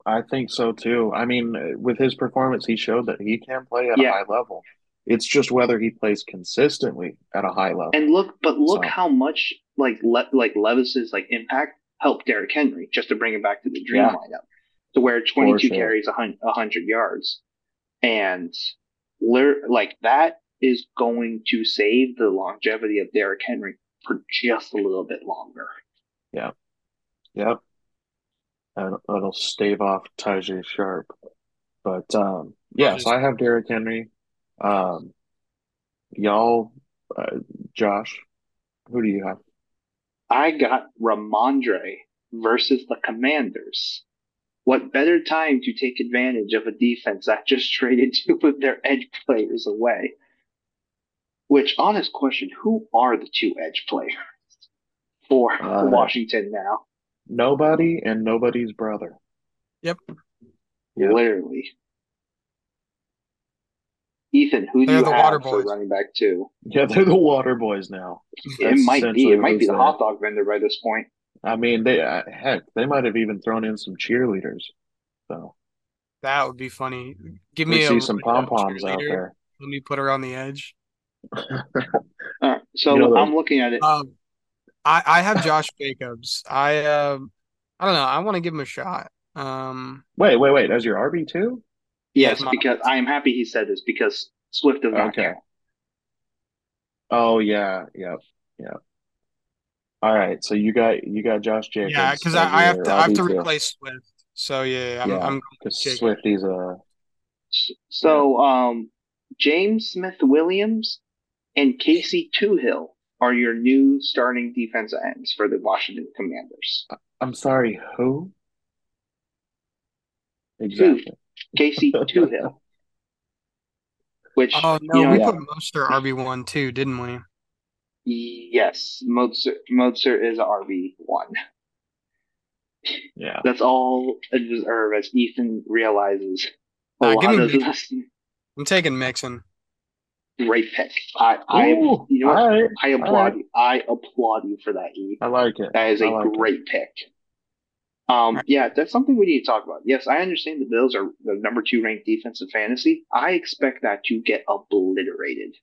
I think so too. I mean, with his performance, he showed that he can play at Yeah. a high level. It's just whether he plays consistently at a high level. And look, but look So- how much like Le- like Levis's like impact helped Derrick Henry just to bring him back to the dream Yeah. lineup to where 22 sure. carries, a hundred yards, and lir- like that is going to save the longevity of Derrick Henry for just a little bit longer. Yeah. Yep. And it'll stave off Tajay Sharp. But um yeah, so I have Derrick Henry. Um y'all uh, Josh, who do you have? I got Rhamondre versus the Commanders. What better time to take advantage of a defense that just traded two of their edge players away? Which, honest question, who are the two edge players for Uh, Washington now? Nobody and nobody's brother. Yep. Yeah. Literally. Ethan, who do They're you the have Water for Boys. running back two? Yeah, they're the water boys now. It might be. It might be the there. hot dog vendor by this point. I mean, they uh, heck, they might have even thrown in some cheerleaders. So That would be funny. Give we me see some pom poms out there. Let me put her on the edge. All right, so You know I'm looking at it. Um, I I have Josh Jacobs. I um, I don't know. I want to give him a shot. Um, Wait, wait, wait. As your RB two? yes, my- because I am happy he said this because Swift does not Okay. count. Oh yeah, yep, yep. All right, so you got you got Josh Jacobs. yeah, because I, I have your to I have to replace Swift. So yeah, I'm Yeah. I'm Because Jacobs. Swifty's a So, um, James Smith Williams and Casey Toohill are your new starting defensive ends for the Washington Commanders. I'm sorry, who? Exactly. Casey Toohill. Which, Oh no, you know, we Yeah. put Mostert RB one too, didn't we? yes, Mostert, Mostert is RB1. Yeah. That's all I deserve as Ethan realizes a Uh, lot give me of Mixon. I'm taking Mixon. Great pick. I, I, Ooh, you know what? I applaud right. you. I applaud you for that, E. I like it. That is a like it. great pick. Um, Right. yeah, that's something we need to talk about. Yes, I understand the Bills are the number two ranked defense in fantasy. I expect that to get obliterated.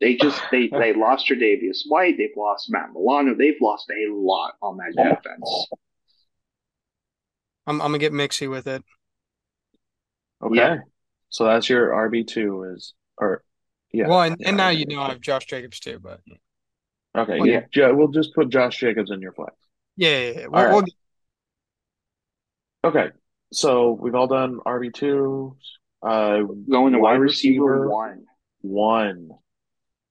They just they they lost Tre'Davious White, they've lost Matt Milano, they've lost a lot on that Yeah. defense. I'm I'm gonna get mixy with it. Okay. Yeah. So that's your RB two is or yeah. well, and, and now you know I have Josh Jacobs too, but Okay, Well, yeah. Jo- We'll just put Josh Jacobs in your flex. yeah, yeah, yeah. We'll, right. we'll Okay. So we've all done RB two. Uh, Going to wide Wide receiver, receiver. one. one.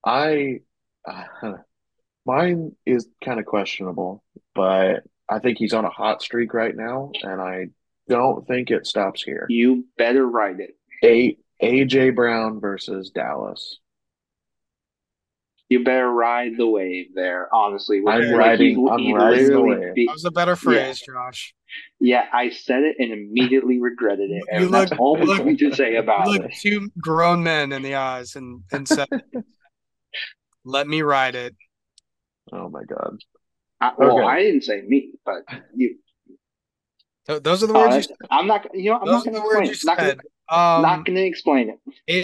I uh, mine is kind of questionable, but I think he's on a hot streak right now, and I don't think it stops here. You better write it. A AJ Brown versus Dallas. You better ride the wave there, honestly. I'm Like, riding- he- I'm he riding the wave. be- that was a better phrase, Josh. Yeah, I said it and immediately regretted it. You And that's look- all I'm look- to say You about look it. two grown men in the eyes and and said, "Let me ride it." Oh my God. I, well, Okay. I didn't say me, but you. Those are the uh, words you I'm not. You know, I'm Those not going the to words you it. Not said. gonna, Um, not going to explain it.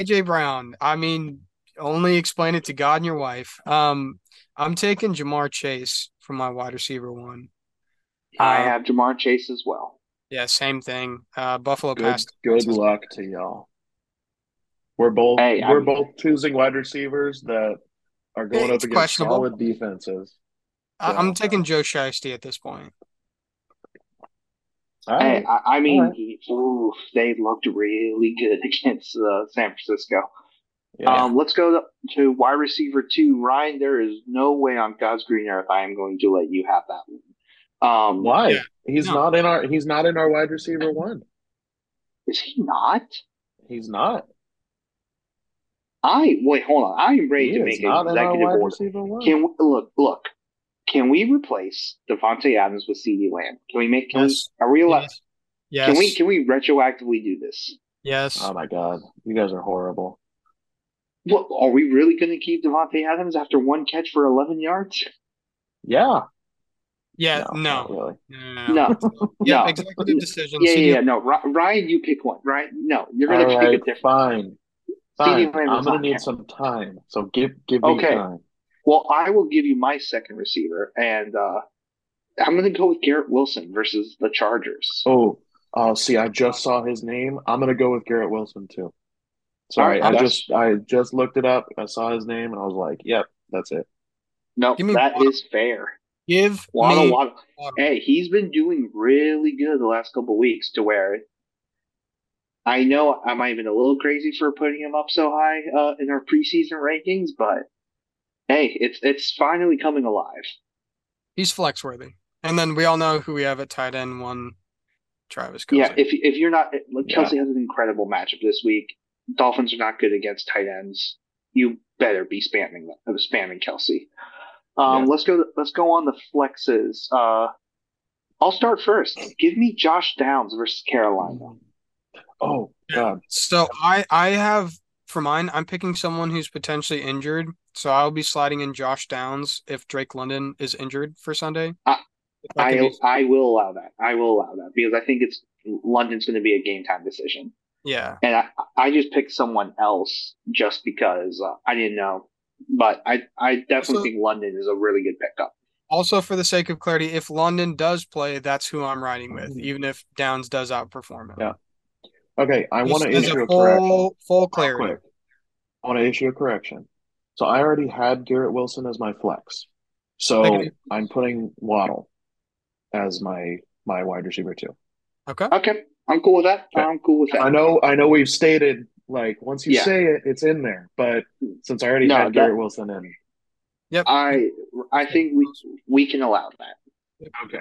AJ Brown. I mean, only explain it to God and your wife. Um, I'm taking Ja'Marr Chase for my wide receiver one. I Uh, have Ja'Marr Chase as well. Yeah, same thing. Uh, Buffalo Good passed. good luck to y'all. We're both Hey, we're I'm- both choosing wide receivers that are going It's up against solid defenses. I, I'm taking Joe Shiesty at this point. All Hey, right. I, I mean, Alright. he, oof, they looked really good against uh, San Francisco. Yeah. Um, let's go to, to wide receiver two. Ryan, there is no way on God's green earth I am going to let you have that one. Um, Why? He's No. not in our he's not in our wide receiver one. Is he not? He's not. I wait, hold on. I am ready He to make an not in executive wide order. Can we, look, look. Can we replace Davante Adams with CeeDee Lamb? Can we make? Can Yes. we, are we allowed? Yes. Yes. Can we? Can we retroactively do this? yes. Oh my god. You guys are horrible. What are we really going to keep Davante Adams after one catch for 11 yards? Yeah. yeah. not No. really. No. No. No, Yeah. no. Executive decision. Yeah, yeah, yeah. No, Ryan, you pick one. Right? No, you're going to pick right, a different. fine. Fine. I'm gonna need count. some time. So give give me Okay. time. Well, I will give you my second receiver, and uh, I'm going to go with Garrett Wilson versus the Chargers. Oh, oh, see, I just saw his name. I'm gonna go with Garrett Wilson too. Sorry, All right, I just I just looked it up. I saw his name and I was like, "Yep, that's it." No, Give me that Waddle. is fair. Give Waddle, me Waddle. Waddle. Hey, he's been doing really good the last couple weeks to where I know I might have been a little crazy for putting him up so high uh, in our preseason rankings, but hey, it's it's finally coming alive. He's flex worthy. And then we all know who we have at tight end one, Travis Kelce. Yeah, if if you're not Kelce has an incredible matchup this week. Dolphins are not good against tight ends. You better be spamming uh, spamming Kelce. Um, Yeah. let's go. Let's go on the flexes. Uh, I'll start first. Give me Josh Downs versus Carolina. Oh God, So I I have for mine, I'm picking someone who's potentially injured. So I'll be sliding in Josh Downs if Drake London is injured for Sunday. I- If that could I be- I will allow that. I will allow that because I think it's London's going to be a game time decision, yeah. and I I just picked someone else just because uh, I didn't know, but I I definitely Also- think London is a really good pickup. Also, for the sake of clarity, if London does play, that's who I'm riding with, Mhm. even if Downs does outperform him. Yeah. okay. I want to issue a a correction. full full clarity. quick. I want to issue a correction. So I already had Garrett Wilson as my flex. So Okay. I'm putting Waddle as my my wide receiver too. Okay. Okay, I'm cool with that. Okay. I'm cool with that. I know I know we've stated like once you Yeah. say it, it's in there. But since I already No, had that- Garrett Wilson in, Yep. I I think we we can allow that. Okay.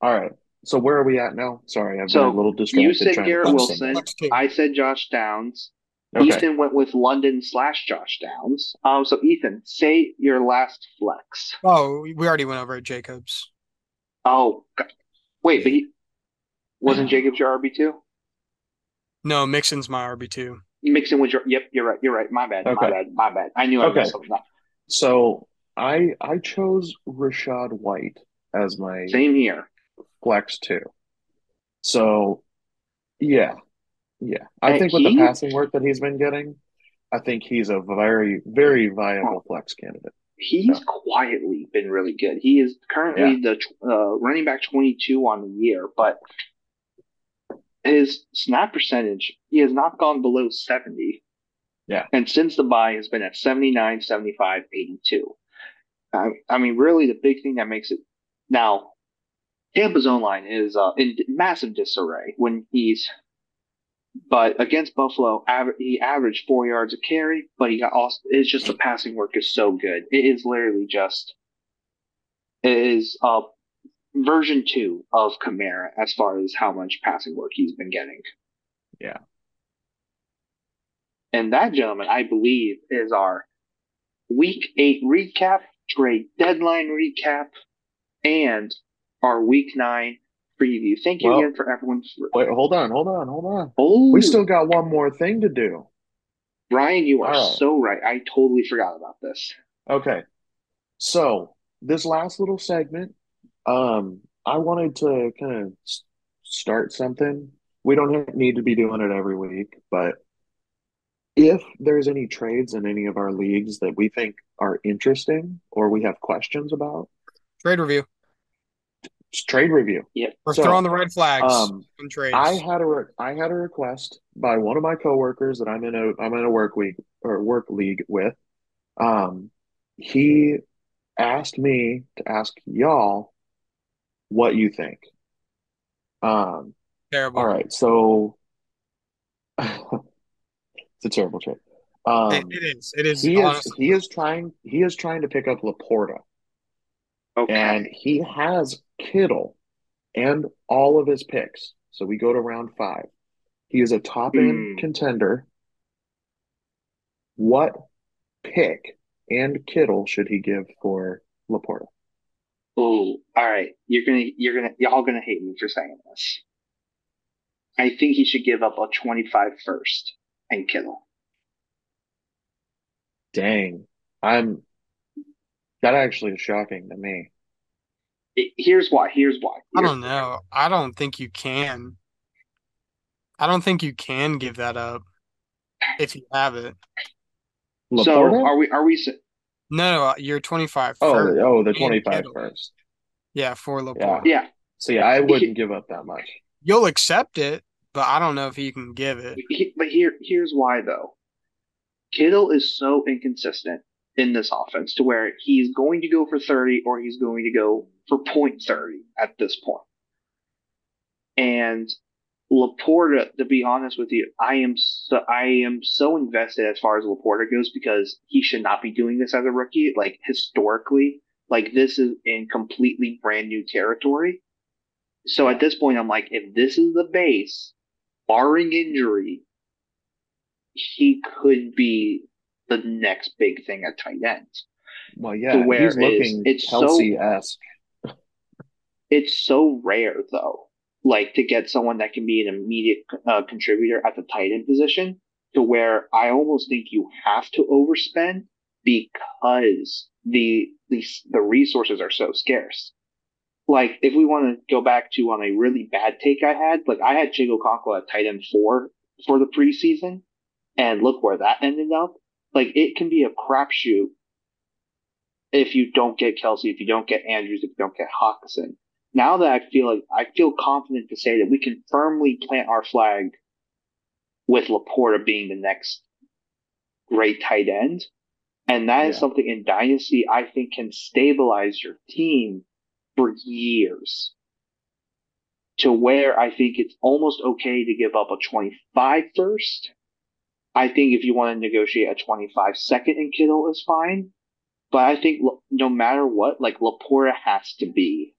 all right. So where are we at now? Sorry, I've So, been a little distracted. You said Garrett Wilson. something. Flex two. I said Josh Downs. Okay. Ethan went with London slash Josh Downs. Um, so Ethan, say your last flex. Oh, we we already went over it, Jacobs. Oh, God. wait, but he wasn't Jacobs your RB two? No, Mixon's my RB two. Mixon was your. Yep, you're right. You're right. My bad. My bad. My bad. I knew I Okay. messed something up. So I I chose Rachaad White as my Same here. flex too. So yeah. Yeah. I think with the passing work that he's been getting, I think he's a very, very viable flex candidate. He's Yeah. quietly been really good. He is currently the uh, running back 22 on the year, but his snap percentage, he has not gone below 70. Yeah. And since the bye has been at 79, 75, 82. I, I mean, really, the big thing that makes it now, Tampa's own line is uh, in massive disarray when he's. But against Buffalo, aver- he averaged four yards a carry, but he got also. It's just the passing work is so good. It is literally just. It is uh, version two of Kamara as far as how much passing work he's been getting. Yeah. And that gentleman, I believe, is our week eight recap, trade deadline recap, and our week nine preview. Thank you Well- again for everyone. For, Wait, hold on, hold on, hold on. oh, We still got one more thing to do. Brian, you are All right. so right. I totally forgot about this. Okay. So this last little segment, um, I wanted to kind of start something. We don't need to be doing it every week, but if there's any trades in any of our leagues that we think are interesting or we have questions about, Trade review. Trade review. Yeah, We're So, throwing the red flags Um, in trades. I had a re- I had a request by one of my coworkers that I'm in a I'm in a work week or work league with. Um, he asked me to ask y'all what you think. Um, Terrible. all right, so it's a terrible trade. It, Um, it is. It is he is he is trying he is trying to pick up Laporta, okay. and he has Kittle and all of his picks. So we go to round five. He is a top end Hmm. contender. What pick and Kittle should he give for Laporta? Oh, all right. You're gonna, you're gonna, y'all gonna hate me for saying this. I think he should give up a 25 first and Kittle. Dang, I'm that actually is shocking to me. It- here's why. Here's why. I don't know. I don't think you can. I don't think you can give that up if you have it. So are we? Are we? s- No, you're 25 Oh, first. oh, the and 25 Kittle. first. Yeah, for Laporta. Yeah. See, I wouldn't give up that much. You'll accept it, but I don't know if you can give it. He- But here, here's why though. Kittle is so inconsistent in this offense to where he's going to go for 30 or he's going to go for point 30 at this point. And Laporta, to be honest with you, I am so, I am so invested as far as Laporta goes because he should not be doing this as a rookie. Like historically, like this is in completely brand new territory. So at this point, I'm like, if this is the base, barring injury, he could be the next big thing at tight end. Well, yeah, he's looking it's so- Kelce-esque. It's so rare though, like to get someone that can be an immediate uh, contributor at the tight end position to where I almost think you have to overspend because the, the, the resources are so scarce. Like if we want to go back to on a really bad take I had, like I had Chig Okonkwo at tight end four for the preseason and look where that ended up. Like it can be a crapshoot if you don't get Kelce, if you don't get Andrews, if you don't get Hockenson. Now that I feel like I feel confident to say that we can firmly plant our flag with Laporta being the next great tight end. And that is Yeah. something in Dynasty I think can stabilize your team for years. To where I think it's almost okay to give up a 25 first. I think if you want to negotiate a 25 second in Kittle is fine. But I think no matter what, like Laporta has to be,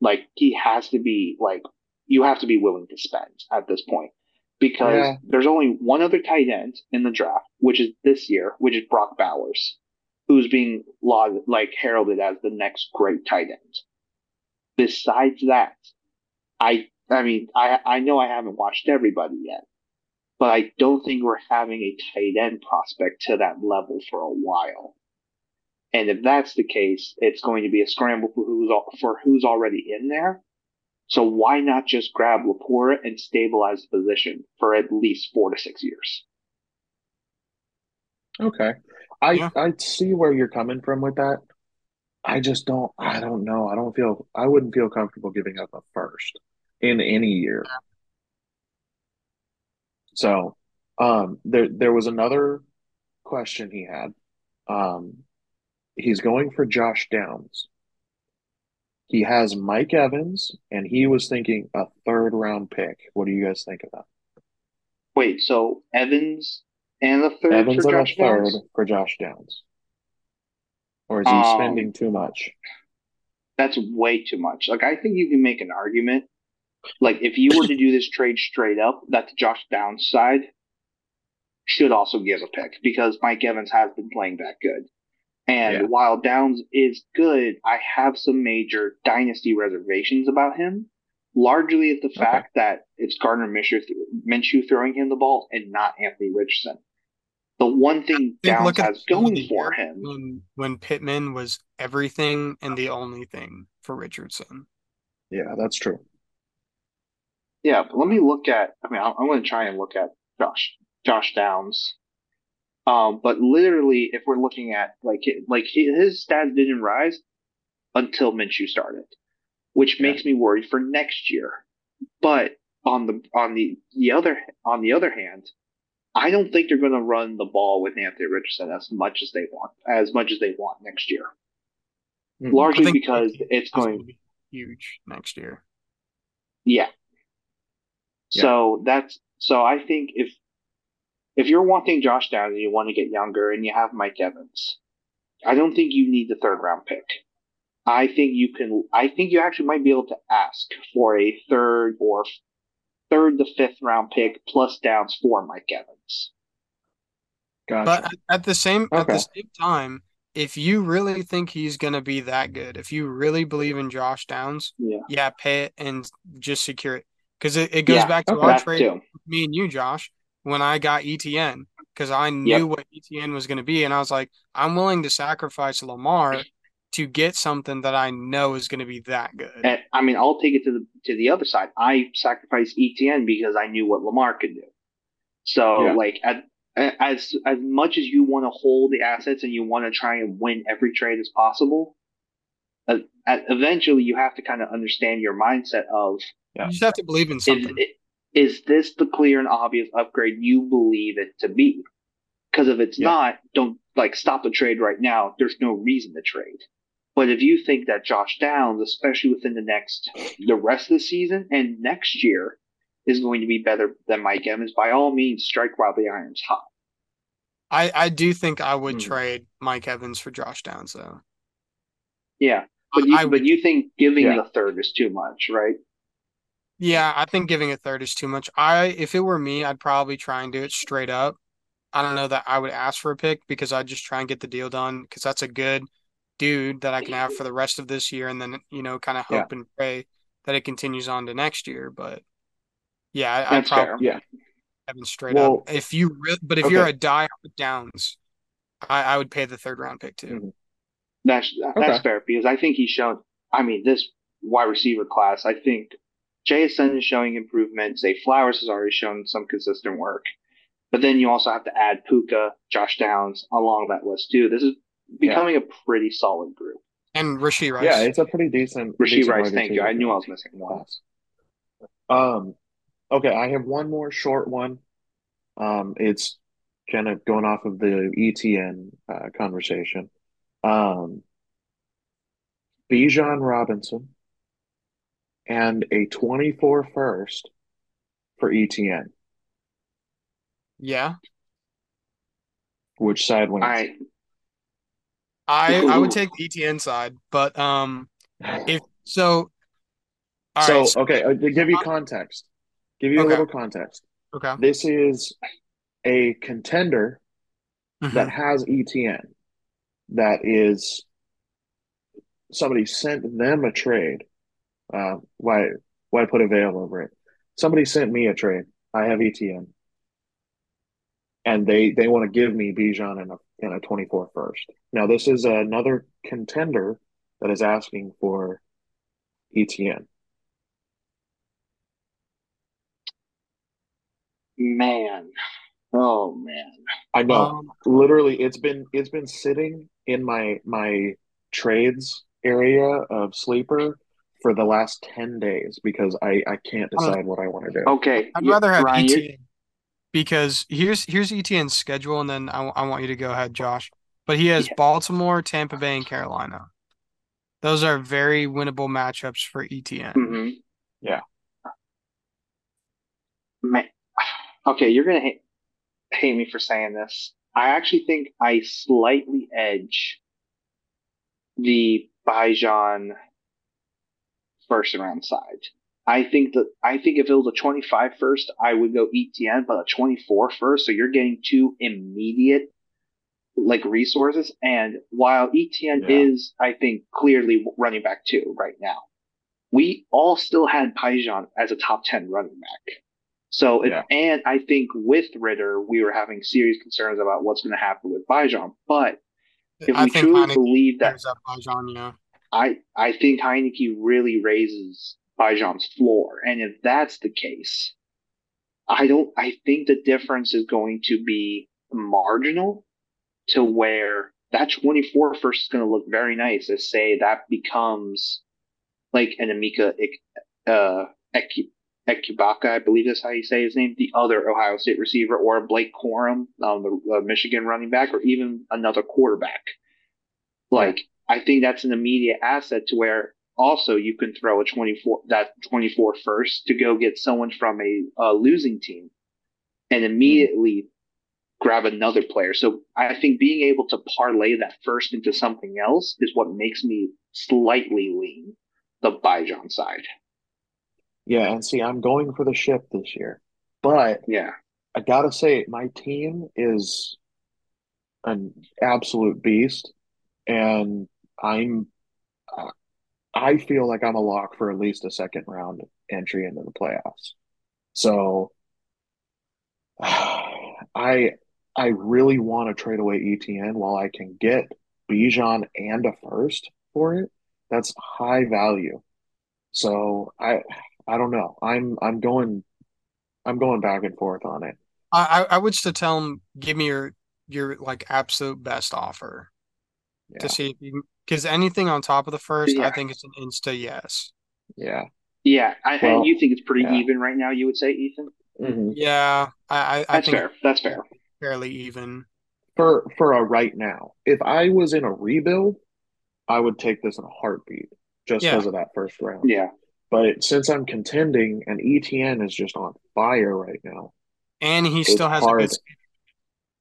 like he has to be like you have to be willing to spend at this point because Yeah. there's only one other tight end in the draft, which is this year, which is Brock Bowers, who's being lauded, like heralded as the next great tight end. Besides that, I I mean I I know I haven't watched everybody yet, but I don't think we're having a tight end prospect to that level for a while. And if that's the case, it's going to be a scramble for who's al- for who's already in there. So why not just grab Laporta and stabilize the position for at least four to six years? Okay. I Yeah. I see where you're coming from with that. I just don't I don't know. I don't feel I wouldn't feel comfortable giving up a first in any year. So, um there there was another question he had. Um he's going for Josh Downs. He has Mike Evans and he was thinking a third round pick. What do you guys think of that? Wait, so Evans and the third Evans for and a Josh third Downs? for Josh Downs. Or is he Um, spending too much? That's way too much. Like I think you can make an argument. Like if you were to do this trade straight up, that's Josh Downs side should also give a pick because Mike Evans has been playing that good. And Yeah. while Downs is good, I have some major dynasty reservations about him. Largely at the Okay. fact that it's Gardner Minshew, Minshew throwing him the ball and not Anthony Richardson. The one thing think Downs look has the beginning of going for him when when Pittman was everything and the only thing for Richardson. Yeah, that's true. Yeah, but let me look at. I mean, I'm, I'm going to try and look at Josh Josh Downs. Um, but literally, if we're looking at like like his stats didn't rise until Minshew started. which makes me worried for next year. But on the on the the other on the other hand, I don't think they're going to run the ball with Anthony Richardson as much as they want as much as they want next year. Mm-hmm. Largely because it's going to be huge next year. Yeah. Yeah. So that's so I think if if you're wanting Josh Downs and you want to get younger and you have Mike Evans, I don't think you need the third round pick. I think you can. I think you actually might be able to ask for a third or third to fifth round pick plus downs for Mike Evans. Gotcha. But at the same okay. at the same time, if you really think he's going to be that good, if you really believe in Josh Downs, yeah, yeah pay it and just secure it because it, it goes yeah, back to okay. our trade me and you, Josh, when I got ETN because I knew yep. what ETN was going to be, and I was like, I'm willing to sacrifice Lamar to get something that I know is going to be that good. And, I mean, I'll take it to the to the other side. I sacrificed ETN because I knew what Lamar could do. So, yeah. like, at, as as much as you want to hold the assets and you want to try and win every trade as possible, uh, eventually you have to kind of understand your mindset of. Yeah. You just have to believe in something. Is, is this the clear and obvious upgrade you believe it to be? Because if it's yeah. not, don't like stop the trade right now. There's no reason to trade. But if you think that Josh Downs, especially within the next, the rest of the season and next year, is going to be better than Mike Evans, by all means, strike while the iron's hot. I, I do think I would hmm. trade Mike Evans for Josh Downs, though. Yeah, but you, I, but you think giving yeah. the third is too much, right? Yeah, I think giving a third is too much. I if it were me, I'd probably try and do it straight up. I don't know that I would ask for a pick because I'd just try and get the deal done because that's a good dude that I can have for the rest of this year, and then you know, kind of hope yeah. and pray that it continues on to next year. But yeah, I, I probably fair. yeah. Having straight well, up. If you really, but if okay. you're a die Downs, I, I would pay the third round pick too. Mm-hmm. That's that's okay. fair because I think he's shown. I mean, this wide receiver class. I think JSN is showing improvement. Zay Flowers has already shown some consistent work. But then you also have to add Puka, Josh Downs along that list too. This is becoming yeah. a pretty solid group. And Rashee Rice. Yeah, it's a pretty decent. Rashee decent Rice, thank you. I knew I was missing one. Um, okay, I have one more short one. Um, it's kind of going off of the ETN uh, conversation. Um, Bijan Robinson and a 24 first for ETN. Yeah. Which side wins? I I I would take the ETN side, but um, if so, so, right, so okay, uh, to give you context, give you okay. a little context. Okay, this is a contender mm-hmm. that has ETN. That is somebody sent them a trade. Uh, why why put a veil over it? Somebody sent me a trade. I have ETN, and they they want to give me Bijan and a and a 24 first. Now, this is another contender that is asking for ETN. Man. Oh man. I know. Um, Literally it's been it's been sitting in my my trades area of sleeper for the last 10 days because I I can't decide what I want to do. Okay. I'd rather have Ryan, ETN because here's here's ETN's schedule, and then I, I want you to go ahead, Josh. But he has yeah. Baltimore, Tampa Bay, and Carolina. Those are very winnable matchups for ETN. Mm-hmm. Yeah. Man. Okay, you're gonna hate, hate me for saying this. I actually think I slightly edge the Bijan first round side. I think that I think if it was a 25 first, I would go ETN, but a 24 first, so you're getting two immediate like resources. And while ETN yeah. is, I think, clearly running back two right now, we all still had Bijan as a top 10 running back. So, yeah. and I think with Ridder, we were having serious concerns about what's going to happen with Bijan. But if I we truly Heinicke believe that, Bijan, yeah. I I think Heinicke really raises Bijan's floor. And if that's the case, I don't, I think the difference is going to be marginal to where that 24 first is going to look very nice. As say that becomes like an Emeka uh, Egbuka, I believe that's how you say his name, the other Ohio State receiver, or Blake Corum, um, the uh, Michigan running back, or even another quarterback. Like, I think that's an immediate asset to where also you can throw a 24, that 24 first to go get someone from a, a losing team and immediately mm-hmm. grab another player. So I think being able to parlay that first into something else is what makes me slightly lean the Bijan side. Yeah, and see, I'm going for the ship this year, but yeah, I gotta say, my team is an absolute beast, and I'm, uh, I feel like I'm a lock for at least a second round entry into the playoffs. So, I, I really want to trade away ETN while I can get Bijan and a first for it. That's high value. So I I don't know. I'm I'm going I'm going back and forth on it. I I would still tell him give me your your like absolute best offer yeah. to see if you because anything on top of the first, yeah. I think it's an insta yes. Yeah. Yeah, I, well, and you think it's pretty yeah. even right now. You would say, Ethan. Mm-hmm. Yeah, I, I, I that's fair. That's fair. Fairly even for for a right now. If I was in a rebuild, I would take this in a heartbeat just because of that first round. Yeah. But since I'm contending and ETN is just on fire right now, and he still has hard. a good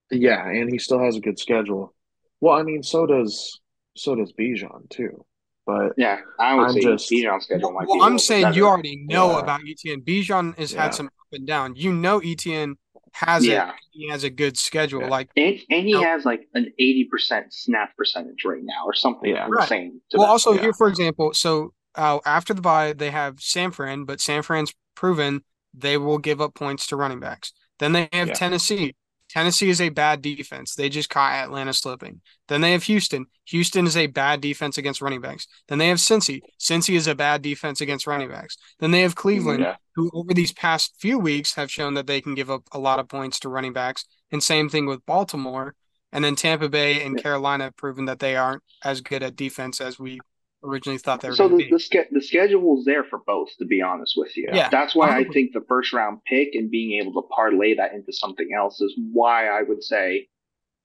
yeah, and he still has a good schedule. Well, I mean, so does so does Bijan too. But yeah, I would I'm say just, Bijan's schedule might well, I'm saying better. you already know yeah. about ETN. Bijan has yeah. had some up and down. You know, ETN has yeah. it. He has a good schedule. Yeah. Like and, and he you know, has like an eighty percent snap percentage right now, or something yeah. insane. Right. Well, also here, for example, so uh, after the bye, they have San Fran, but San Fran's proven they will give up points to running backs. Then they have yeah. Tennessee. Tennessee is a bad defense. They just caught Atlanta slipping. Then they have Houston. Houston is a bad defense against running backs. Then they have Cincy. Cincy is a bad defense against running backs. Then they have Cleveland, yeah. who over these past few weeks have shown that they can give up a lot of points to running backs. And same thing with Baltimore. And then Tampa Bay and Carolina have proven that they aren't as good at defense as we originally thought they were. So the the, ske- the schedule is there for both. To be honest with you, yeah, that's why I think the first round pick and being able to parlay that into something else is why I would say,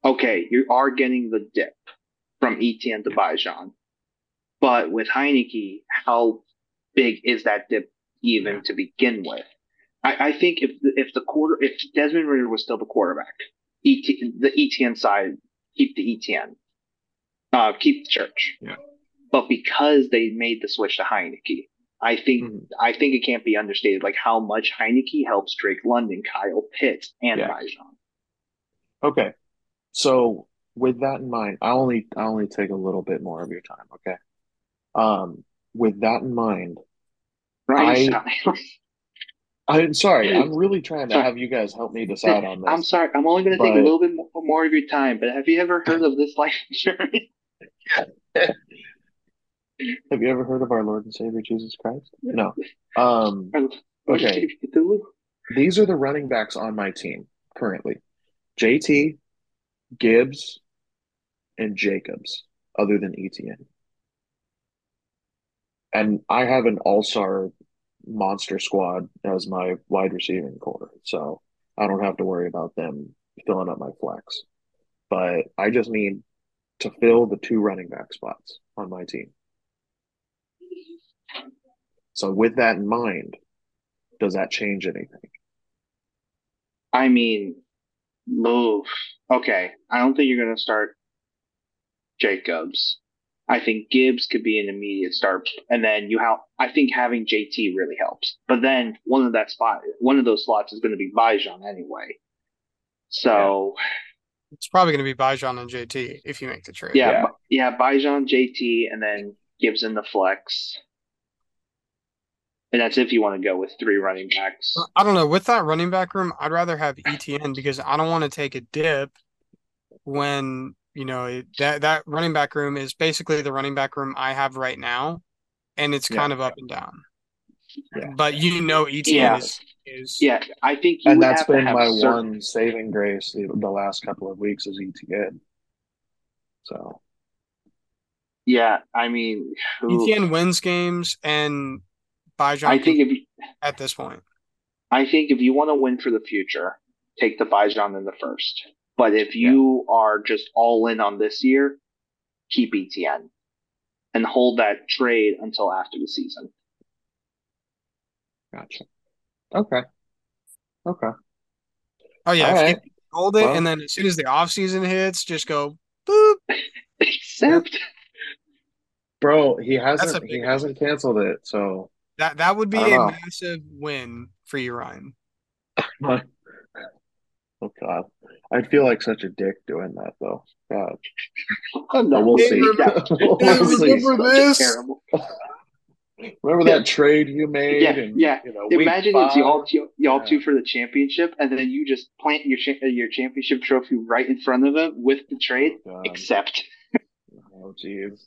okay, you are getting the dip from Etienne to Bijan, but with Heinicke, how big is that dip even yeah. to begin with? I, I, think if if the quarter if Desmond Ridder was still the quarterback, ET, the ETN side keep the ETN, uh, keep the church. Yeah but because they made the switch to Heinicke, I think mm-hmm. I think it can't be understated like how much Heinicke helps Drake London, Kyle Pitts, and yeah. Bijan. Okay, so with that in mind, I only I only take a little bit more of your time. Okay, um, with that in mind, right? I, I'm sorry. I'm really trying to sorry. have you guys help me decide on this. I'm sorry. I'm only going to take a little bit more of your time. But have you ever heard of this life insurance? Have you ever heard of our Lord and Savior Jesus Christ? No. Um, okay. These are the running backs on my team currently JT, Gibbs, and Jacobs, other than ETN. And I have an all star monster squad as my wide receiving core. So I don't have to worry about them filling up my flex. But I just need to fill the two running back spots on my team. So, with that in mind, does that change anything? I mean, move. Okay. I don't think you're going to start Jacobs. I think Gibbs could be an immediate start, and then you have. I think having JT really helps. But then one of that spot, one of those slots is going to be Bijan anyway. So yeah. it's probably going to be Bijan and JT if you make the trade. Yeah, yeah, yeah Bijan, JT, and then Gibbs in the flex. And that's if you want to go with three running backs. I don't know. With that running back room, I'd rather have ETN because I don't want to take a dip when, you know, that, that running back room is basically the running back room I have right now. And it's kind yeah. of up and down. Yeah. But you know, ETN yeah. is, is. Yeah, I think And that's been my certain... one saving grace the, the last couple of weeks is ETN. So. Yeah, I mean, oof. ETN wins games and Bijan I think if you, at this point. I think if you want to win for the future, take the Bijan in the first. But if you are just all in on this year, keep ETN and hold that trade until after the season. Gotcha. Okay. Okay. Oh yeah, All if you right. hold it Well- and then as soon as the off season hits, just go boop. Except Bro, he hasn't he hasn't canceled it, so That that would be a know. massive win for you, Ryan. oh god. I'd feel like such a dick doing that though. God. oh, no, But we'll Hey, see. remember- we'll hey, see. remember this? terrible. Remember that trade you made? Yeah, and, yeah. You know, Imagine it's y'all, two- y'all Yeah. two for the championship, and then you just plant your cha- your championship trophy right in front of them with the oh, trade. Oh, God. Except Oh, jeez.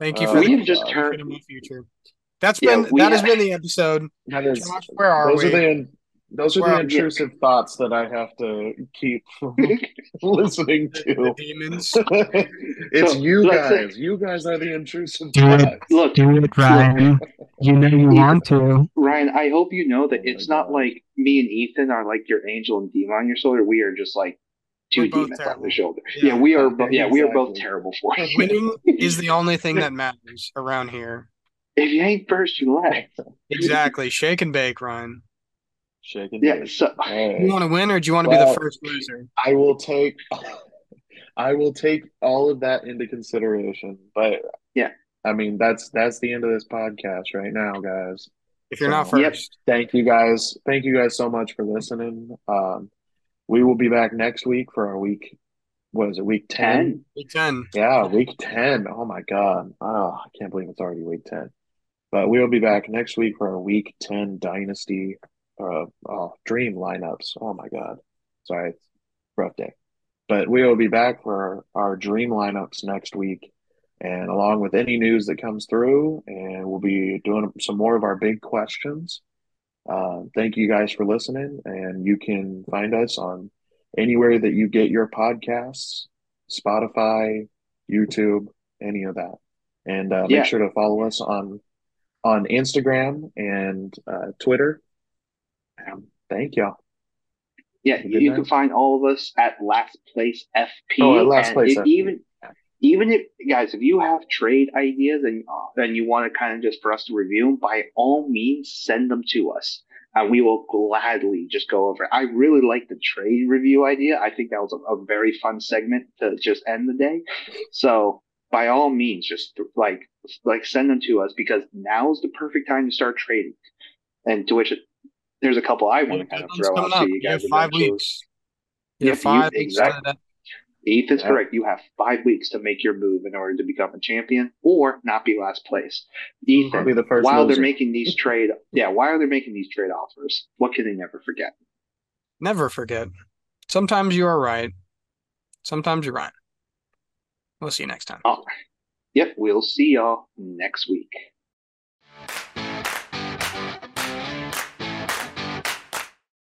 Thank you Uh, for we the have just question turned. in my future. That's Yeah, been we that has been the episode. That is. Josh, where are those we? are the those are Where the are- intrusive thoughts that I have to keep from listening The, the to. demons. it's So, you let's say- guys. You guys are the intrusive Do it. thoughts. Look, Do it, Ryan. You know you want to. Ryan, I hope you know that it's not like me and Ethan are like your angel and demon on your shoulder. We are just like two We're demons on the shoulder. Yeah. Yeah, we are. Bo- yeah, we are both terrible for it. Winning is the only thing that matters around here. if you ain't first, you last. Exactly. Shake and bake, Ryan. Shaking. Yeah. hands. So All right. You want to win or do you want to be the first loser? I will take I will take all of that into consideration. But Yeah. I mean that's that's the end of this podcast right now, guys. If you're not So- Yep. first. Thank you guys. Thank you guys so much for listening. Um we will be back next week for our week what is it, week 10? Week 10. Yeah, week 10. Oh my God. Oh, I can't believe it's already week 10. But we'll be back next week for our week 10 dynasty uh oh, dream lineups. Oh my God. Sorry, it's a rough day. But we will be back for our, our dream lineups next week and along with any news that comes through and we'll be doing some more of our big questions. Uh, thank you guys for listening and you can find us on anywhere that you get your podcasts, Spotify, YouTube, any of that. And uh, Yeah. make sure to follow us on on Instagram and uh, Twitter. Um, thank y'all. Yeah, you, can find all of us at Last Place FP. Oh, at Last Place FP. even even if guys, if you have trade ideas and uh, and you want to kind of just for us to review them, by all means, send them to us, and we will gladly just go over. it. I really like the trade review idea. I think that was a, a very fun segment to just end the day. So by all means, just like like send them to us because now is the perfect time to start trading. And to which there's a couple I want to kind of throw out up. to you You have guys. five weeks. You have five you- weeks exactly. Eighth is Yeah. correct. You have five weeks to make your move in order to become a champion or not be last place. Ethan, be the first while loser. they're making these trade, yeah, why are they making these trade offers? What can they never forget? never forget. Sometimes you are right. Sometimes you're right. We'll see you next time. Yep, we'll see y'all next week.